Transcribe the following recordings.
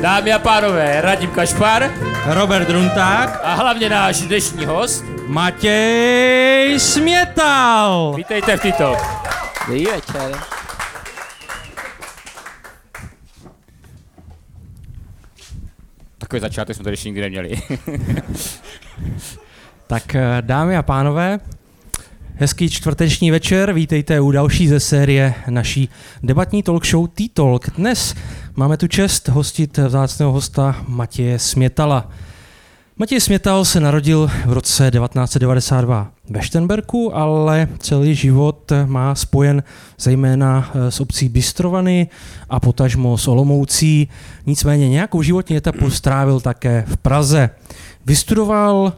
Dámy a pánové, Radim Kašpar Robert Drunták, a hlavně náš dnešní host. Matěj Smětal. Vítejte v Tito. Dobrý večer. Takový začátek jsme tady ještě nikdy neměli. Tak eh, dámy a pánové, hezký čtvrteční večer, vítejte u další ze série naší debatní talk show T-Talk. Dnes máme tu čest hostit vzácného hosta Matěje Smětala. Matěj Smětal se narodil v roce 1992 ve Štenberku, ale celý život má spojen zejména eh, s obcí Bystrovany a potažmo s Olomoucí. Nicméně nějakou životní etapu strávil také v Praze. Vystudoval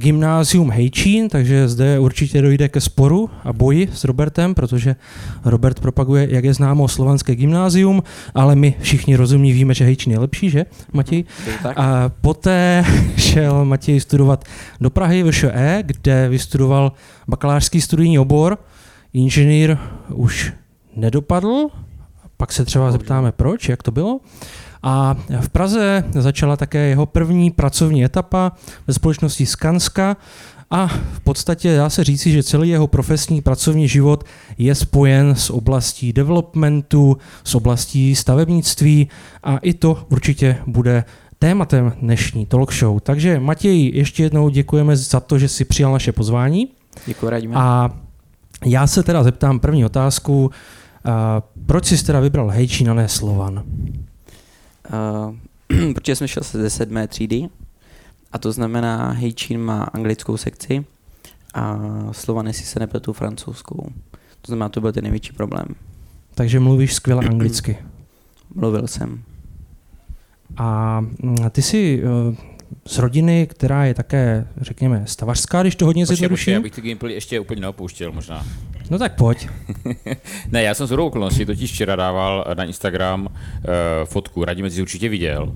gymnázium Hejčín, takže zde určitě dojde ke sporu a boji s Robertem, protože Robert propaguje, jak je známo, slovanské gymnázium, ale my všichni rozumní víme, že Hejčín je lepší, že Matěj? tak? A poté šel Matěj studovat do Prahy v ŠE, kde vystudoval bakalářský studijní obor. Inženýr už nedopadl, pak se třeba zeptáme proč, jak to bylo. A v Praze začala také jeho první pracovní etapa ve společnosti Skanska a v podstatě dá se říci, že celý jeho profesní pracovní život je spojen s oblastí developmentu, s oblastí stavebnictví a i to určitě bude tématem dnešní talk show. Takže Matěj, ještě jednou děkujeme za to, že si přijal naše pozvání. Děkuji, Radíme. A já se teda zeptám první otázku. Proč jsi teda vybral Hejčín a ne Slovan? Uh, protože jsem šel ze sedmé třídy a to znamená Hejčín má anglickou sekci a Slovan, jestli se nepletu, francouzskou. To znamená, to byl ten největší problém. Takže mluvíš skvěle anglicky. Mluvil jsem. A mm, ty jsi eh, z rodiny, která je také, řekněme, stavařská, když to hodně zjednoduším. abych ty gameplay ještě úplně neopouštěl možná. No tak pojď. ne, já jsem z okolností totiž včera dával na Instagram uh, fotku, Radim jsi určitě viděl, uh,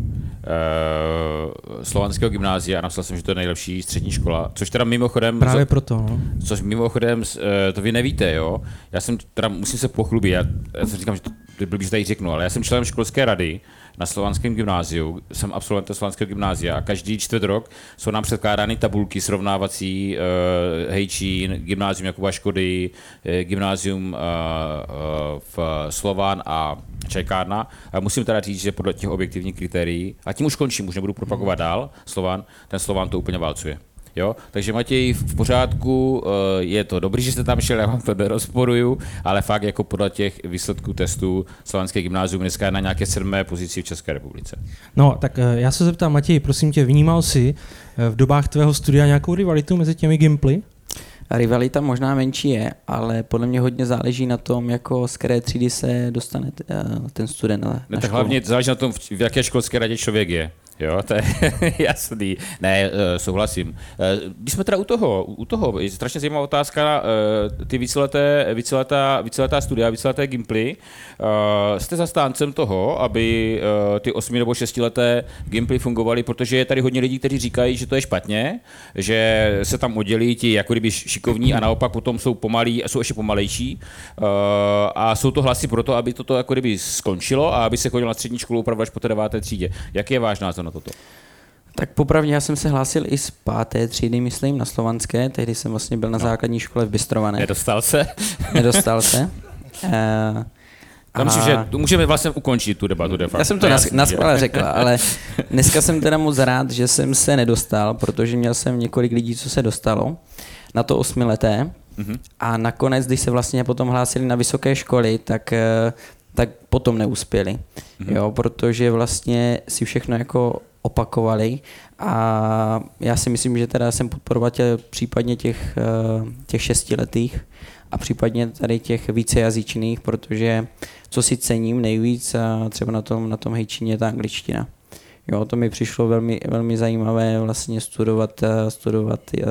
slovanského gymnázia a napsal jsem, že to je nejlepší střední škola, což teda mimochodem... Právě proto. No. Což mimochodem, uh, to vy nevíte, jo. Já jsem, teda musím se pochlubit, já, já si říkám, že to je blbý, že tady řeknu, ale já jsem členem školské rady na slovanském gymnáziu, jsem absolventem slovanského gymnázia a každý čtvrt rok jsou nám předkládány tabulky srovnávací uh, Hejčín, gymnázium Jakuba Škody, uh, gymnázium uh, uh, v Slovan a Čajkárna. A musím teda říct, že podle těch objektivních kritérií, a tím už končím, už nebudu propagovat dál, Slovan, ten Slovan to úplně válcuje. Jo? Takže Matěj, v pořádku, eh, je to dobrý, že jste tam šel, já vám to nerozporuju, ale fakt jako podle těch výsledků testů Slovenské gymnázium dneska je na nějaké sedmé pozici v České republice. no, tak eh, já se zeptám, Matěj, prosím tě, vnímal jsi eh, v dobách tvého studia nějakou rivalitu mezi těmi gimply? Rivalita možná menší je, ale podle mě hodně záleží na tom, jako z které třídy se dostane ten student na, No, na tak školu. hlavně záleží na tom, v v jaké školské radě člověk je. Jo, to je jasný. Ne, eh, souhlasím. Eh, Když jsme teda u toho, u toho, je strašně zajímavá otázka, eh, ty víceleté, víceletá, víceletá studia, víceleté gimply. Jste zastáncem toho, aby ty osmi nebo šestileté gimply fungovaly, protože je tady hodně lidí, kteří říkají, že to je špatně, že se tam oddělí ti jako kdyby šikovní a naopak potom jsou pomalí a jsou ještě pomalejší. A jsou to hlasy pro to, aby toto jako kdyby skončilo a aby se chodilo na střední školu opravdu až po té deváté třídě. Jaký je váš názor na toto? Tak popravdě já jsem se hlásil i z páté třídy, myslím, na slovanské, tehdy jsem vlastně byl na No. základní škole v Bystrované. Nedostal se? Nedostal se. Uh, Já myslím, že tu můžeme vlastně ukončit tu debatu de facto. Já jsem to Ne, nas, myslím, naskvěle že- řekl, ale dneska jsem teda moc rád, že jsem se nedostal, protože měl jsem několik lidí, co se dostalo na to osmileté Mhm. a nakonec, když se vlastně potom hlásili na vysoké školy, tak, eh, tak potom neuspěli, Mhm. jo, protože vlastně si všechno jako opakovali a já si myslím, že teda jsem podporovatel případně těch, eh, těch šestiletých a případně tady těch vícejazyčných, protože co si cením nejvíc třeba na tom, na tom hejčině je ta angličtina. Jo, to mi přišlo velmi, velmi zajímavé vlastně studovat, eh, studovat eh,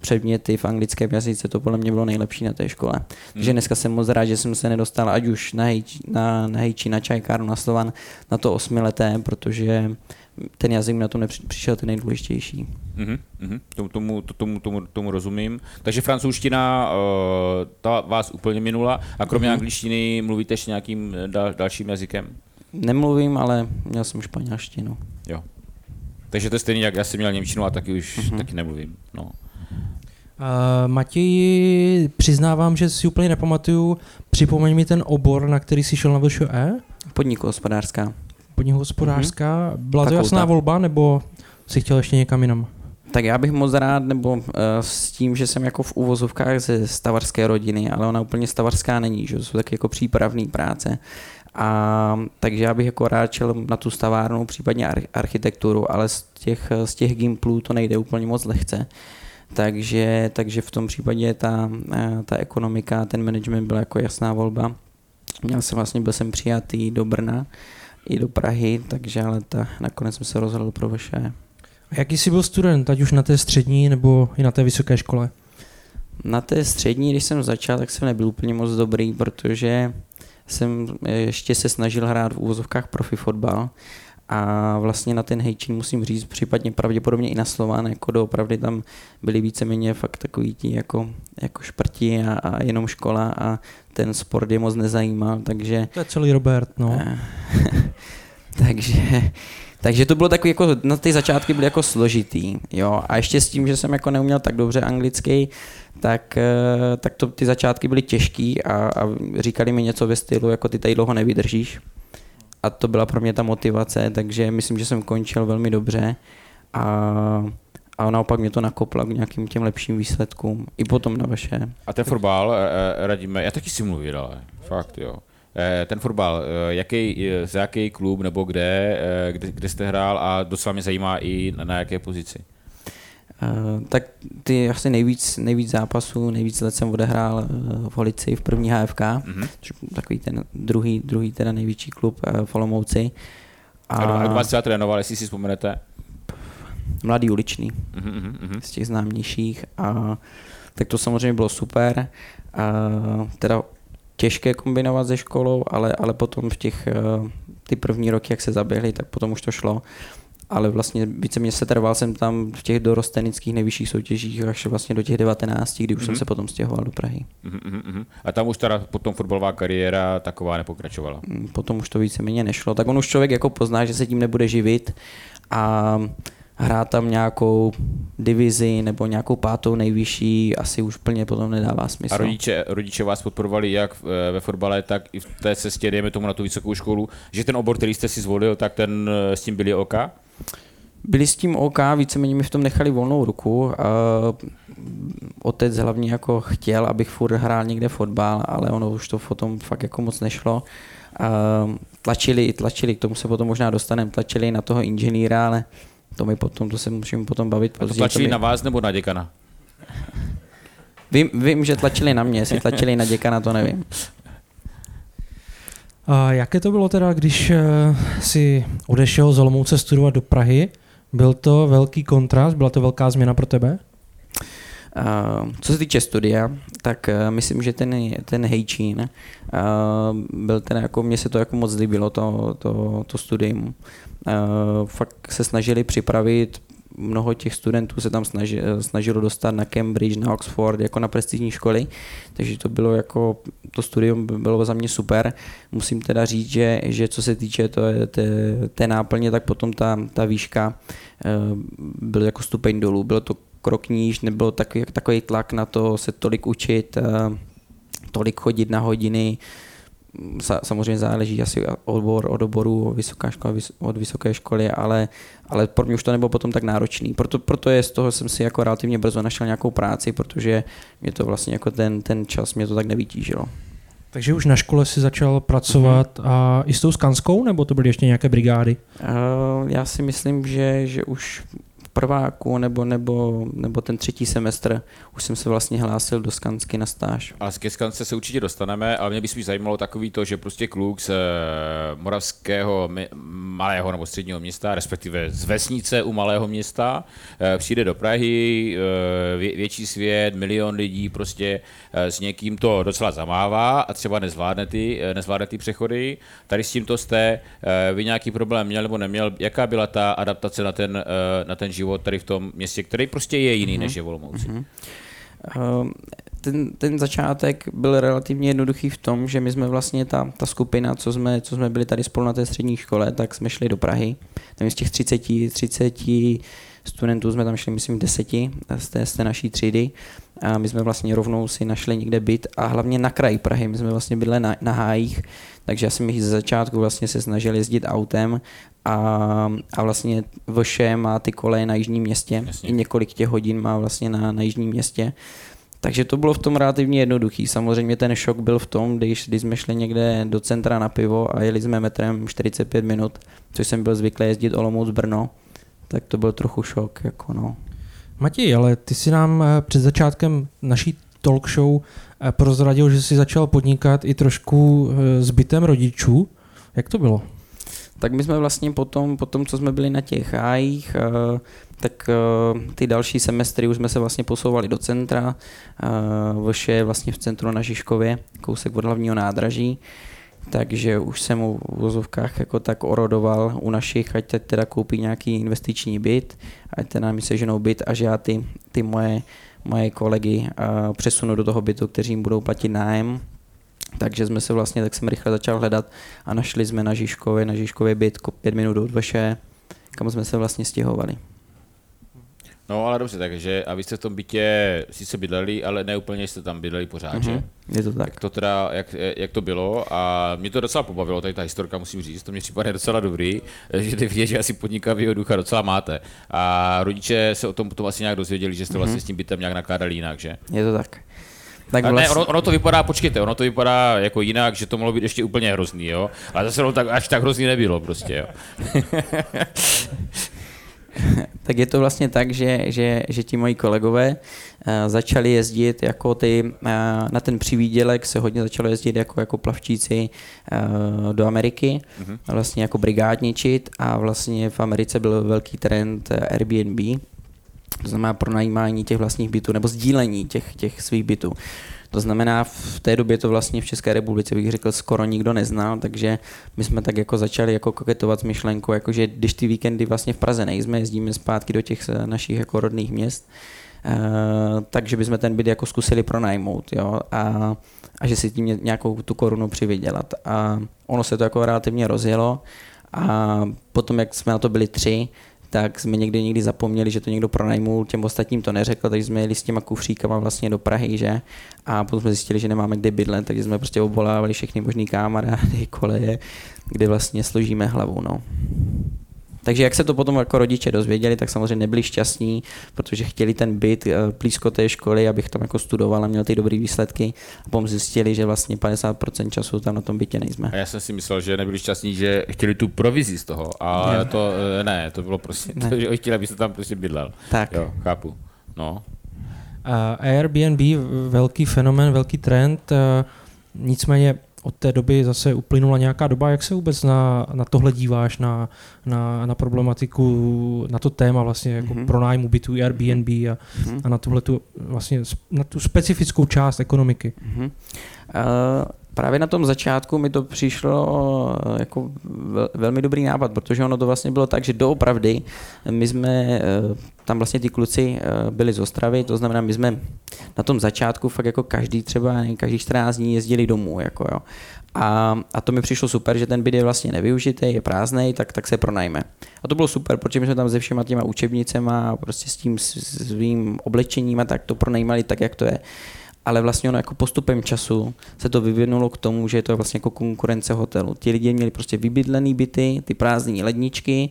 předměty v anglickém jazyce, to podle mě bylo nejlepší na té škole. Takže dneska jsem moc rád, že jsem se nedostal ať už na, hejč, na, na hejči, na čajkáru, na Slovan, na to osmileté, protože ten jazyk mi na tom nepři- přišel ten nejdůležitější. Mhm, mhm, tomu, tomu, to- tomu, tomu, tomu rozumím. Takže francouzština uh, ta vás úplně minula a kromě Mhm. angličtiny mluvíte ještě nějakým dal, dalším jazykem? Nemluvím, ale měl jsem španělštinu. Jo. Takže to je stejný, jak já jsem měl Němčinu a taky už Mhm. taky nemluvím. No. Uh, Matěj, přiznávám, že si úplně nepamatuju. Připomeň mi ten obor, na který jsi šel na VŠE, Podniku hospodářská. hospodářská. Byla to jasná volba, nebo si chtěl ještě někam jinam? Tak já bych moc rád, nebo uh, s tím, že jsem jako v uvozovkách ze stavarské rodiny, ale ona úplně stavarská není, že to jsou taky jako přípravné práce. A takže já bych jako rád šel na tu stavárnu, případně ar- architekturu, ale z těch, z těch gimplů to nejde úplně moc lehce. Takže, takže v tom případě ta, eh, ta ekonomika, ten management byla jako jasná volba. Měl jsem vlastně, byl jsem přijatý do Brna i do Prahy, takže ale ta, nakonec jsem se rozhodl pro vaše A jaký jsi byl student, ať už na té střední nebo i na té vysoké škole? Na té střední, když jsem začal, tak jsem nebyl úplně moc dobrý, protože jsem ještě se snažil hrát v úvozovkách profi fotbal a vlastně na ten hejčín musím říct, případně pravděpodobně i na Slován, jako doopravdy tam byli víceméně fakt takový ti jako, jako šprti a, a jenom škola a ten sport je moc nezajímal, takže To je celý Robert, no. Eh, takže, takže to bylo takový jako, na ty začátky byly jako složitý, jo, a ještě s tím, že jsem jako neuměl tak dobře anglicky, tak, eh, tak to, ty začátky byly těžký a, a říkali mi něco ve stylu, jako ty tady dlouho nevydržíš. A to byla pro mě ta motivace, takže myslím, že jsem končil velmi dobře a, a naopak mě to nakoplo k nějakým těm lepším výsledkům. I potom na vaše. A ten fotbal, eh, eh, radíme, já taky si mluvil, ale fakt jo. Eh, Ten fotbal, eh, jaký, eh, za jaký klub nebo kde, kde, kde jste hrál a docela mě zajímá i na, na jaké pozici. Uh, tak ty asi nejvíc, nejvíc zápasů, nejvíc let jsem odehrál v Holici v první HFK, Mhm. je takový ten druhý, druhý teda největší klub v Olomouci. A, a kdo vás třeba trénoval, jestli si vzpomenete? mladý uličný, Mhm, mhm, mhm. z těch známějších. A, tak to samozřejmě bylo super. A, teda těžké kombinovat se školou, ale, ale potom v těch uh, ty první roky, jak se zaběhly, tak potom už to šlo. Ale vlastně víceméně se trval jsem tam v těch dorostenických nejvyšších soutěžích až vlastně do těch 19, kdy už mm-hmm. jsem Mhm. se potom stěhoval do Prahy. Mhm, mhm, mhm. A tam už teda potom fotbalová kariéra taková nepokračovala. Mm, Potom už to víceméně nešlo. Tak on už člověk jako pozná, že se tím nebude živit a hrát tam nějakou divizi nebo nějakou pátou nejvyšší asi už plně potom nedává smysl. A rodiče, rodiče vás podporovali jak eh, ve fotbale, tak i v té cestě, dejme tomu na tu vysokou školu, že ten obor, který jste si zvolil, tak ten eh, s tím byli oka? Byli s tím OK, víceméně mi v tom nechali volnou ruku. A otec hlavně jako chtěl, abych furt hrál někde fotbal, ale ono už to potom fakt jako moc nešlo. A tlačili, tlačili, k tomu se potom možná dostaneme, tlačili na toho inženýra, ale to mi potom, to se musím potom bavit A to později. tlačili by- na vás nebo na děkana? Vím, vím, že tlačili na mě, jestli tlačili na děkana, to nevím. A jaké to bylo teda, když eh, si odešel z Olomouce studovat do Prahy? Byl to velký kontrast, byla to velká změna pro tebe? Uh, co se týče studia, tak uh, myslím, že ten, ten Hejčín uh, byl ten, jako mně se to jako moc líbilo, to, to, to studium. Fakt se snažili připravit, mnoho těch studentů se tam snaži, snažilo dostat na Cambridge, na Oxford, jako na prestižní školy, takže to bylo jako, to studium bylo za mě super. Musím teda říct, že, že co se týče to, té, té náplně, tak potom ta, ta výška uh, byl jako stupeň dolů, bylo to krok níž, nebylo takový, takový tlak na to se tolik učit, eh, tolik chodit na hodiny. Sa, samozřejmě záleží asi odbor od oboru, vysoká škola od vysoké školy, ale, ale pro mě už to nebylo potom tak náročný. Proto, proto je z toho jsem si jako relativně brzo našel nějakou práci, protože mě to vlastně jako ten, ten čas mě to tak nevytížilo. Takže už na škole si začal pracovat a i s tou Skanskou, nebo to byly ještě nějaké brigády? Uh, já si myslím, že, že už prváku nebo, nebo, nebo ten třetí semestr už jsem se vlastně hlásil do Skansky na stáž. A ke Skance se určitě dostaneme, ale mě by spíš zajímalo takový to, že prostě kluk z eh, moravského malého nebo středního města, respektive z vesnice u malého města, eh, přijde do Prahy, eh, vě- větší svět, milion lidí, prostě s někým to docela zamává a třeba nezvládne ty, nezvládne ty přechody. Tady s tímto jste vy nějaký problém měl nebo neměl? Jaká byla ta adaptace na ten, na ten život tady v tom městě, který prostě je jiný než je Olomouci? Um, ten, ten začátek byl relativně jednoduchý v tom, že my jsme vlastně ta, ta skupina, co jsme, co jsme byli tady spolu na té střední škole, tak jsme šli do Prahy. Tam z těch 30, 30 studentů jsme tam šli, myslím, deseti z té, z té naší třídy. A my jsme vlastně rovnou si našli někde byt a hlavně na kraji Prahy. My jsme vlastně bydli na, na hájích, takže já jsem jich ze začátku vlastně se snažil jezdit autem a, a vlastně vše má ty koleje na jižním městě. Jasně. I několik těch hodin má vlastně na, na jižním městě. Takže to bylo v tom relativně jednoduchý. Samozřejmě ten šok byl v tom, když, když jsme šli někde do centra na pivo a jeli jsme metrem 45 minut, což jsem byl zvyklý jezdit Olomouc Brno, tak to byl trochu šok. Jako no. Matěj, ale ty si nám eh, před začátkem naší talk show eh, prozradil, že jsi začal podnikat i trošku eh, s bytem rodičů. Jak to bylo? Tak my jsme vlastně potom, potom co jsme byli na těch hájích, tak ty další semestry už jsme se vlastně posouvali do centra. Vše je vlastně v centru na Žižkově, kousek od hlavního nádraží takže už jsem mu v vozovkách jako tak orodoval u našich, ať teď teda koupí nějaký investiční byt, ať teda mi seženou byt a že já ty, ty moje, moje kolegy uh, přesunu do toho bytu, kteří jim budou platit nájem. Takže jsme se vlastně, tak jsem rychle začal hledat a našli jsme na Žižkově, na Žižkově byt pět minut od Veše, kam jsme se vlastně stěhovali. No ale dobře, takže a vy jste v tom bytě sice bydleli, ale ne úplně jste tam bydleli pořád, mm-hmm. že? Mhm, je to tak. Jak to teda, jak, jak to bylo a mě to docela pobavilo, tady ta historka musím říct, to mě připadne docela dobrý, že ty vidět, že asi podnikavého ducha docela máte. A rodiče se o tom potom asi nějak dozvěděli, že jste mm-hmm. vlastně s tím bytem nějak nakládali jinak, že? Je to tak. Tak vlastně... ne, ono, ono, to vypadá, počkejte, ono to vypadá jako jinak, že to mohlo být ještě úplně hrozný, jo? Ale zase ono tak, až tak hrozný nebylo prostě, jo. tak je to vlastně tak, že, že, že ti moji kolegové uh, začali jezdit jako ty, uh, na ten přivídělek se hodně začalo jezdit jako, jako plavčíci uh, do Ameriky, mm-hmm. vlastně jako brigádničit a vlastně v Americe byl velký trend Airbnb, to znamená pronajímání těch vlastních bytů nebo sdílení těch, těch svých bytů. To znamená, v té době to vlastně v České republice bych řekl skoro nikdo neznal, takže my jsme tak jako začali jako koketovat s myšlenkou, jakože když ty víkendy vlastně v Praze nejsme, jezdíme zpátky do těch našich jako rodných měst, Uh, takže bychom ten byt jako zkusili pronajmout, jo, a, a že si tím nějakou tu korunu přivydělat. A ono se to jako relativně rozjelo a potom, jak jsme na to byli tři, tak jsme někdy někdy zapomněli, že to někdo pronajmul, těm ostatním to neřekl, takže jsme jeli s těma kufříkama vlastně do Prahy, že? A potom jsme zjistili, že nemáme kde bydlet, takže jsme prostě obvolávali všechny možný kamarády, koleje, kde vlastně složíme hlavu, no. Takže jak se to potom jako rodiče dozvěděli, tak samozřejmě nebyli šťastní, protože chtěli ten byt eh, blízko té školy, abych tam jako studoval a měl ty dobré výsledky. A potom zjistili, že vlastně 50% času tam na tom bytě nejsme. A já jsem si myslel, že nebyli šťastní, že chtěli tu provizi z toho, ale ne. to eh, ne, to bylo prostě, ne. to, že chtěli, aby se tam prostě bydlel. Tak. Jo, chápu. No. Uh, Airbnb, velký fenomen, velký trend, uh, nicméně od té doby zase uplynula nějaká doba. Jak se vůbec na, na tohle díváš, na, na, na problematiku, na to téma vlastně jako mm-hmm. pronájmu bytů, Airbnb a, mm-hmm. a na tuhle tu, vlastně, na tu specifickou část ekonomiky? Mm-hmm. Uh, právě na tom začátku mi to přišlo eh, jako velmi dobrý nápad, protože ono to vlastně bylo tak, že doopravdy my jsme, eh, tam vlastně ty kluci eh, byli z Ostravy, to znamená, my jsme na tom začátku fakt jako každý třeba, každý 14 dní jezdili domů, jako jo. A, a to mi přišlo super, že ten byt je vlastně nevyužitý, je prázdný, tak, tak se pronajme. A to bylo super, protože my jsme tam se všema těma učebnicema, prostě s tím svým oblečením a tak to pronajímali tak, jak to je ale vlastně ono jako postupem času se to vyvinulo k tomu, že je to vlastně jako konkurence hotelu. Ti lidi měli prostě vybydlený byty, ty prázdné ledničky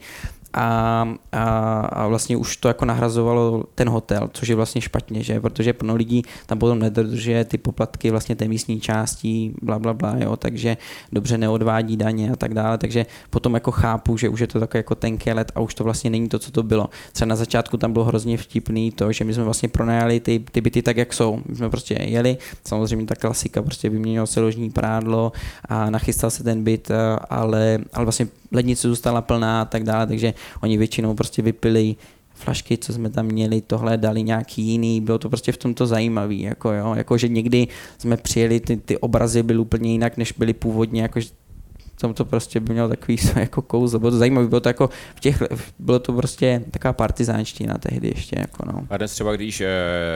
a, a, a vlastně už to jako nahrazovalo ten hotel, což je vlastně špatně, že? protože plno lidí tam potom nedržuje ty poplatky vlastně té místní části, bla, bla, bla, jo? takže dobře neodvádí daně a tak dále, takže potom jako chápu, že už je to takové jako tenké let a už to vlastně není to, co to bylo. Třeba na začátku tam bylo hrozně vtipný to, že my jsme vlastně pronajali ty, ty byty tak, jak jsou. My jsme prostě jeli, samozřejmě ta klasika, prostě vyměnilo se ložní prádlo a nachystal se ten byt, ale, ale vlastně lednice zůstala plná a tak dále, takže oni většinou prostě vypili flašky, co jsme tam měli, tohle dali nějaký jiný, bylo to prostě v tomto zajímavý, jako jo, jako že někdy jsme přijeli, ty, ty obrazy byly úplně jinak, než byly původně, jako tam to prostě by mělo takový jako kouzlo, bylo to zajímavé, bylo to jako v těch, bylo to prostě taková partizánština tehdy ještě, jako no. A dnes třeba, když eh,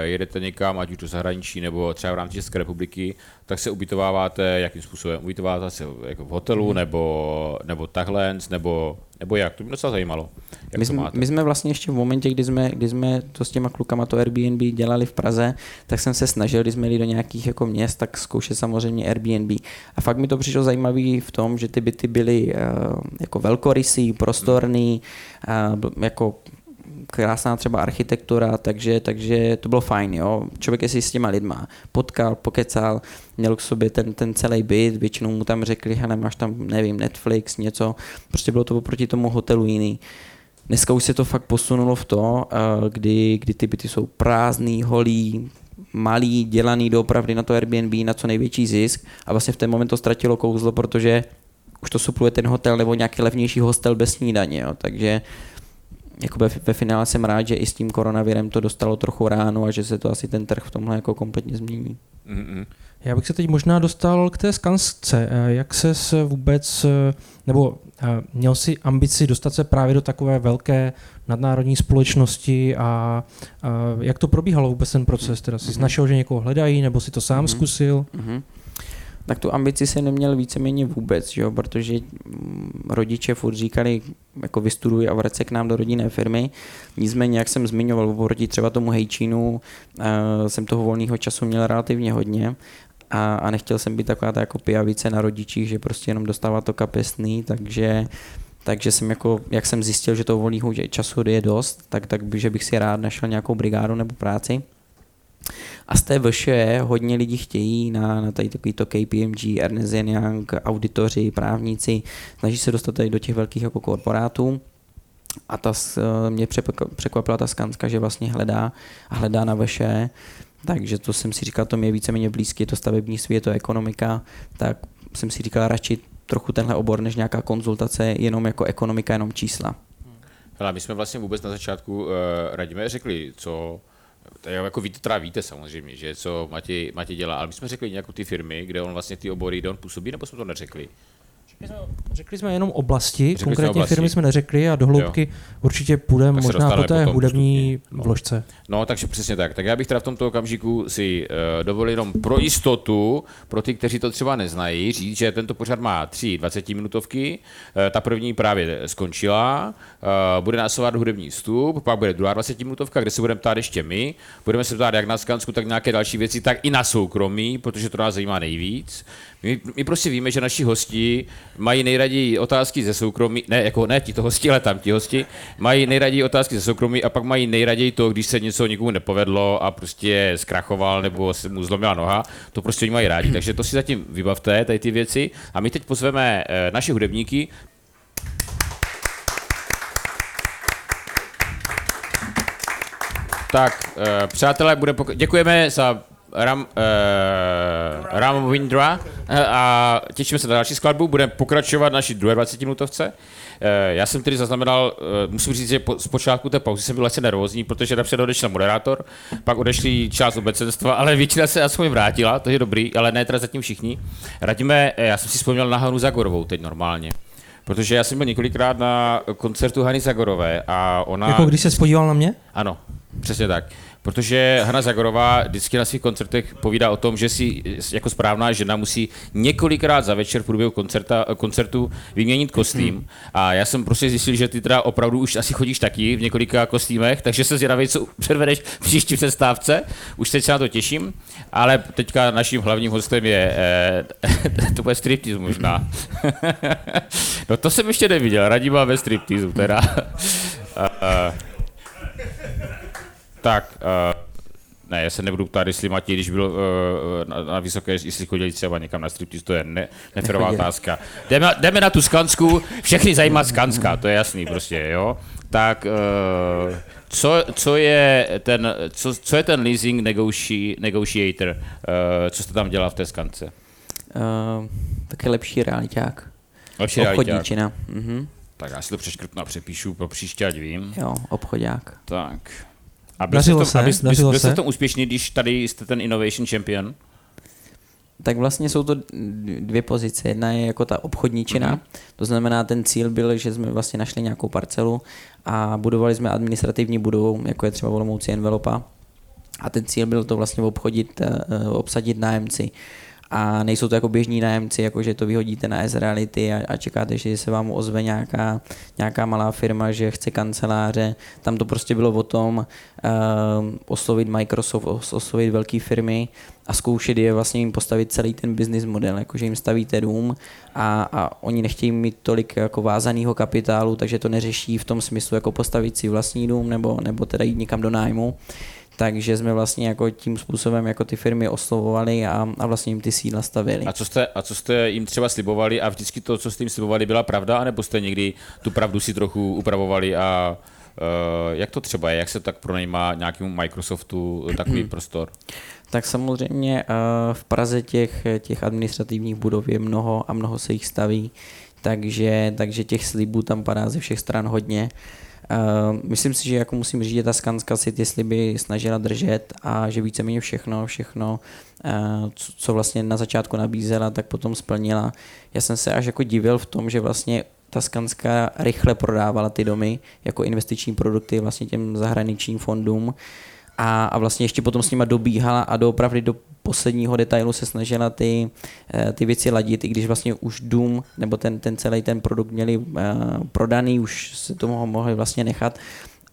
jedete někam, ať už do zahraničí, nebo třeba v rámci České republiky, tak se ubytováváte, jakým způsobem? Ubytováváte se jako v hotelu, hmm. nebo, nebo takhle, nebo, nebo jak? To by mě docela zajímalo. Jak My to jsme, máte? my jsme vlastně ještě v momentě, kdy jsme, kdy jsme to s těma klukama to Airbnb dělali v Praze, tak jsem se snažil, když jsme jeli do nějakých jako měst, tak zkoušet samozřejmě Airbnb. A fakt mi to přišlo zajímavý v tom, že ty byty byly uh, jako velkorysý, prostorný, uh, jako krásná třeba architektura, takže, takže to bylo fajn, jo. Člověk si s těma lidma potkal, pokecal, měl k sobě ten, ten celý byt, většinou mu tam řekli, hele, máš tam, nevím, Netflix, něco, prostě bylo to oproti tomu hotelu jiný. Dneska už se to fakt posunulo v to, eh, kdy, kdy ty byty jsou prázdný, holý, malý, dělaný doopravdy na to Airbnb, na co největší zisk a vlastně v ten moment to ztratilo kouzlo, protože už to supluje ten hotel nebo nějaký levnější hostel bez snídaně, jo. takže jako ve, ve finále jsem rád, že i s tím koronavirem to dostalo trochu ráno a že se to asi ten trh v tomhle jako kompletně změní. Mm-mm. Já bych se teď možná dostal k té skansce. Eh, Jak se vůbec, eh, nebo eh, měl si ambici dostat se právě do takové velké nadnárodní společnosti a, a jak to probíhalo vůbec ten proces? Teda jsi našel, že někoho hledají, nebo si to sám Mhm. zkusil? Mhm. Tak tu ambici jsem neměl víceméně vůbec, jo? protože mm, rodiče furt říkali, jako vystuduj a vrať se k nám do rodinné firmy. Nicméně, jak jsem zmiňoval, oproti třeba tomu hejčínu, uh, jsem toho volného času měl relativně hodně a, a nechtěl jsem být taková ta jako pijavice na rodičích, že prostě jenom dostává to kapesný, takže takže jsem jako, jak jsem zjistil, že toho volného času je dost, tak, tak že bych si rád našel nějakou brigádu nebo práci. A z té VŠE hodně lidí chtějí na, na tady takový to KPMG, Ernest Young, auditoři, právníci, snaží se dostat tady do těch velkých jako korporátů. A ta, s- mě překvapila ta Skanska, že vlastně hledá a hledá na VŠE, takže to jsem si říkal, to mi je víceméně blízké, je to stavebnictví, je to ekonomika, tak jsem si říkal radši trochu tenhle obor, než nějaká konzultace, jenom jako ekonomika, jenom čísla. Hele, my jsme vlastně vůbec na začátku uh, Radime řekli, co jako víte, teda víte samozřejmě, že co Matěj, Matěj dělá, ale my jsme řekli nějakou ty firmy, kde on vlastně ty obory, kde on působí, nebo jsme to neřekli? Řekli jsme jenom oblasti, Řekli jsme konkrétně oblasti. firmy jsme neřekli a do hloubky určitě půjdeme možná po té hudební. No. vložce. No, takže přesně tak. Tak já bych teda v tomto okamžiku si uh, dovolil jenom pro jistotu, pro ty, kteří to třeba neznají, říct, že tento pořad má tři 20-minutovky. Uh, ta první právě skončila, uh, bude následovat hudební vstup, pak bude druhá 20-minutovka, kde se budeme ptát ještě my. Budeme se ptát jak na Skansku, tak nějaké další věci, tak i na soukromí, protože to nás zajímá nejvíc. My, my prostě víme, že naši hosti mají nejraději otázky ze soukromí, ne, jako ne ti to hosti, ale tam ti hosti, mají nejraději otázky ze soukromí a pak mají nejraději to, když se něco někomu nepovedlo a prostě zkrachoval nebo se mu zlomila noha, to prostě oni mají rádi. Takže to si zatím vybavte, tady ty věci. A my teď pozveme eh, naše hudebníky, Tak, uh, přátelé, bude děkujeme za Ram, uh, Ram Windra uh, a těšíme se na další skladbu. Budeme pokračovat naší druhé 20 minutovce. Uh, já jsem tedy zaznamenal, musím říct, že po, zpočátku té pauzy jsem byl asi nervózní, protože napřed odešel moderátor, pak odešli část obecenstva, ale většina se aspoň vrátila, to je dobrý, ale ne teda zatím všichni. Radíme, eh, já jsem si vzpomněl na Hanu Zagorovou teď normálně. Protože já jsem byl několikrát na koncertu Hany Zagorové a ona... Jako když se spodíval na mě? Ano, přesně tak. Protože Hanna Zagorová vždycky na svých koncertech povídá o tom, že si jako správná žena musí několikrát za večer v průběhu koncerta, koncertu vyměnit kostým. A já jsem prostě zjistil, že ty teda opravdu už asi chodíš taky v několika kostýmech, takže se zvědavej, co předvedeš v příští přestávce. Už teď se na to těším, ale teďka naším hlavním hostem je, eh, to bude striptease možná. no to jsem ještě neviděl, Radima ve striptease teda. Eh, tak, uh, ne, já se nebudu ptát, jestli Matěj, když byl uh, na, na vysoké, jestli chodili třeba někam na striptease, to je ne, neferová otázka. Jdeme, jdeme na tu Skansku, všechny zajímá Skanska, to je jasný prostě, jo. Tak, uh, co, co, je ten, co, co je ten leasing negoti, negotiator, uh, co jste tam dělal v té Skance? Uh, taky lepší realiták. Lepší realiták. Obchodníčina. Mhm. Tak já si to přeškrtnu a přepíšu pro příště, ať vím. Jo, obchodák. Tak. A byl Dařilo jste v tom, se, a byl, dařilo se. v tom úspěšný, když tady jste ten Innovation Champion? Tak vlastně jsou to dvě pozice. Jedna je jako ta obchodní čina, mm-hmm. to znamená ten cíl byl, že jsme vlastně našli nějakou parcelu a budovali jsme administrativní budovu, jako je třeba Olomouci Envelopa. A ten cíl byl to vlastně obchodit, uh, obsadit nájemci a nejsou to jako běžní nájemci, jako že to vyhodíte na S-Reality a, a čekáte, že se vám ozve nějaká, nějaká malá firma, že chce kanceláře. Tam to prostě bylo o tom uh, oslovit Microsoft, oslovit velké firmy a zkoušet je vlastně jim postavit celý ten business model, jakože jim stavíte dům a, a oni nechtějí mít tolik jako vázaného kapitálu, takže to neřeší v tom smyslu jako postavit si vlastní dům nebo, nebo teda jít někam do nájmu takže jsme vlastně jako tím způsobem jako ty firmy oslovovali a, a vlastně jim ty sídla stavili. A co, jste, a co jste jim třeba slibovali a vždycky to, co jste jim slibovali, byla pravda, anebo jste někdy tu pravdu si trochu upravovali a uh, jak to třeba je, jak se tak pronajímá nějakému Microsoftu takový prostor? Tak samozřejmě uh, v Praze těch, těch administrativních budov je mnoho a mnoho se jich staví, takže, takže těch slibů tam padá ze všech stran hodně. Uh, myslím si, že jako musím říct, že ta Skanska si ty sliby snažila držet a že víceméně všechno, všechno, uh, co, co vlastně na začátku nabízela, tak potom splnila. Já jsem se až jako divil v tom, že vlastně ta Skanska rychle prodávala ty domy jako investiční produkty vlastně těm zahraničním fondům a, a vlastně ještě potom s nima dobíhala a doopravdy do posledního detailu se snažila ty, eh, ty věci ladit, i když vlastně už dům nebo ten, ten celý ten produkt měli uh, prodaný, už se to mohli vlastně nechat,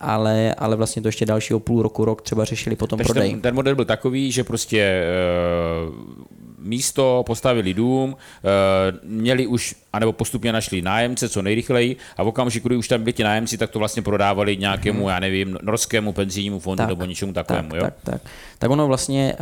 ale, ale vlastně to ještě dalšího půl roku, rok třeba řešili potom Takže prodej. Ten, ten model byl takový, že prostě uh, místo, postavili dům, měli už, anebo postupně našli nájemce co nejrychleji a v okamžiku, kdy už tam byli ti nájemci, tak to vlastně prodávali nějakému, hmm. já nevím, norskému penzijnímu fondu tak, nebo něčemu takovému. Tak, jo? tak, tak. tak ono vlastně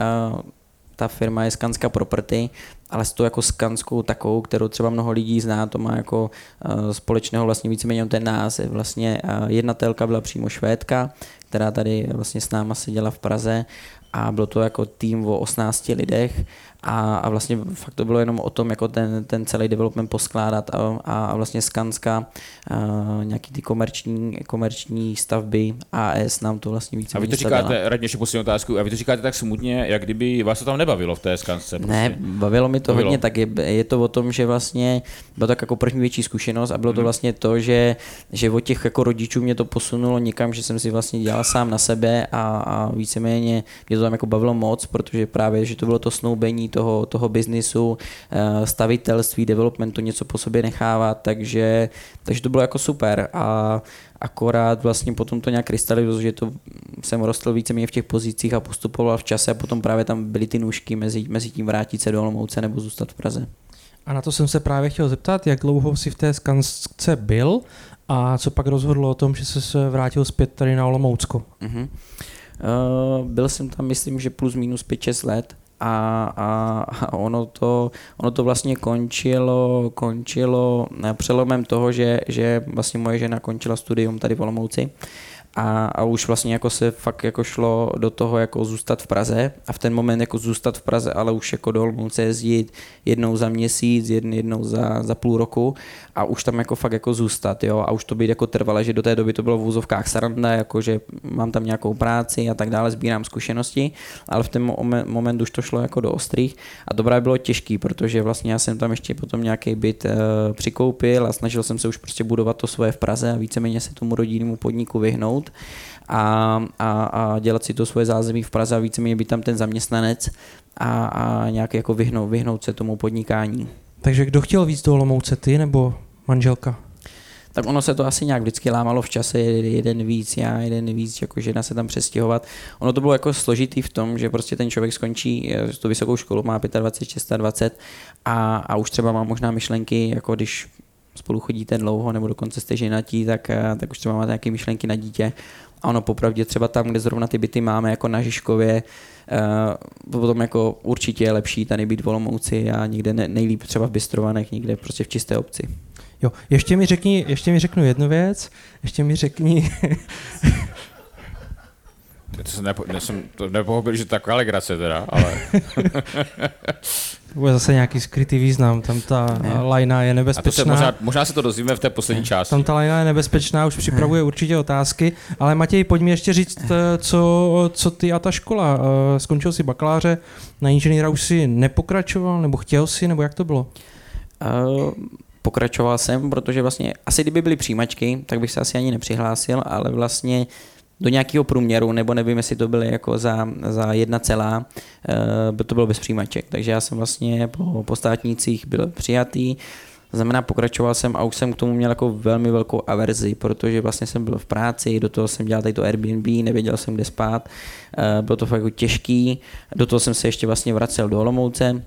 ta firma je Skanska Property, ale s tou jako Skanskou takovou, kterou třeba mnoho lidí zná, to má jako uh, společného vlastně víceméně ten název. Vlastně uh, jednatelka byla přímo Švédka, která tady vlastně s náma seděla v Praze a bylo to jako tým o 18 lidech a, a vlastně fakt to bylo jenom o tom, jako ten, ten celý development poskládat a, a vlastně Skanska, a nějaký ty komerční, komerční stavby AS nám to vlastně více A vy to říkáte, radně ještě poslední otázku, a vy to říkáte tak smutně, jak kdyby vás to tam nebavilo v té Skansce. Prostě. Ne, bavilo mi to bavilo. hodně, tak je, je, to o tom, že vlastně bylo tak jako první větší zkušenost a bylo to mhm. vlastně to, že, že od těch jako rodičů mě to posunulo někam, že jsem si vlastně dělal sám na sebe a, a víceméně mě to tam jako bavilo moc, protože právě, že to bylo to snoubení toho, toho biznisu, eh, stavitelství, developmentu, něco po sobě nechávat, takže, takže to bylo jako super a akorát vlastně potom to nějak krystalizoval, že to jsem rostl víceméně v těch pozicích a postupoval v čase a potom právě tam byly ty nůžky mezi, mezi tím vrátit se do Olomouce nebo zůstat v Praze. A na to jsem se právě chtěl zeptat, jak dlouho si v té skansce byl a co pak rozhodlo o tom, že se vrátil zpět tady na Olomoucko? Uh-huh. Uh, byl jsem tam, myslím, že plus minus 5-6 let a, a ono, to, ono to vlastně končilo, končilo přelomem toho, že, že vlastně moje žena končila studium tady v Olomouci a, a už vlastně jako se fakt jako šlo do toho jako zůstat v Praze. A v ten moment jako zůstat v Praze, ale už jako do Olomouce jezdit jednou za měsíc, jednou za, za půl roku a už tam jako fakt jako zůstat, jo, a už to být jako trvalé, že do té doby to bylo v úzovkách saranda, jako že mám tam nějakou práci a tak dále, sbírám zkušenosti, ale v ten moment, moment už to šlo jako do ostrých. A to bylo těžký, protože vlastně já jsem tam ještě potom nějaký byt e, přikoupil a snažil jsem se už prostě budovat to svoje v Praze a víceméně se tomu rodinnému podniku vyhnout a, a, a dělat si to svoje zázemí v Praze a víceméně být tam ten zaměstnanec a, a nějak jako vyhnout, vyhnout se tomu podnikání. Takže kdo chtěl víc do Olomouce, ty nebo manželka? tak ono se to asi nějak vždycky lámalo v čase, jeden víc, já, jeden víc, jako žena se tam přestěhovat. Ono to bylo jako složitý v tom, že prostě ten člověk skončí eh, tu vysokou školu, má 25, 26 a, a už třeba má možná myšlenky, jako když spolu chodíte dlouho nebo dokonce jste ženatí, tak, eh, tak už třeba máte nějaké myšlenky na dítě. A ono popravdě třeba tam, kde zrovna ty byty máme, jako na Žižkově, uh, potom jako určitě je lepší tady být v Olomouci a někde ne, nejlíp třeba v Bystrovanech, někde prostě v čisté obci. Jo, ještě mi řekni, ještě mi řeknu jednu věc, ještě mi řekni, To jsem, nepo, jsem to nepochopil, že taková legrace teda, ale... Bude zase nějaký skrytý význam, tam ta ne. lajna je nebezpečná. A to se možná, možná se to dozvíme v té poslední části. Tam ta lajna je nebezpečná, už připravuje určitě otázky, ale Matěj, pojď mi ještě říct, eh, co, co ty a ta škola. Eh, skončil si bakaláře, na inženýra už si nepokračoval, nebo chtěl si, nebo jak to bylo? Uh, pokračoval jsem, protože vlastně asi kdyby byly přijímačky, tak bych se asi ani nepřihlásil, ale vlastně do nějakého průměru, nebo nevím, jestli to byly jako za, za jedna celá, uh, by to bylo bez přijímaček. Takže já jsem vlastně po, po státnících byl přijatý, znamená pokračoval jsem a už jsem k tomu měl jako velmi velkou averzi, protože vlastně jsem byl v práci, do toho jsem dělal tady to Airbnb, nevěděl jsem, kde spát, uh, bylo to fakt jako těžký, do toho jsem se ještě vlastně vracel do Olomouce,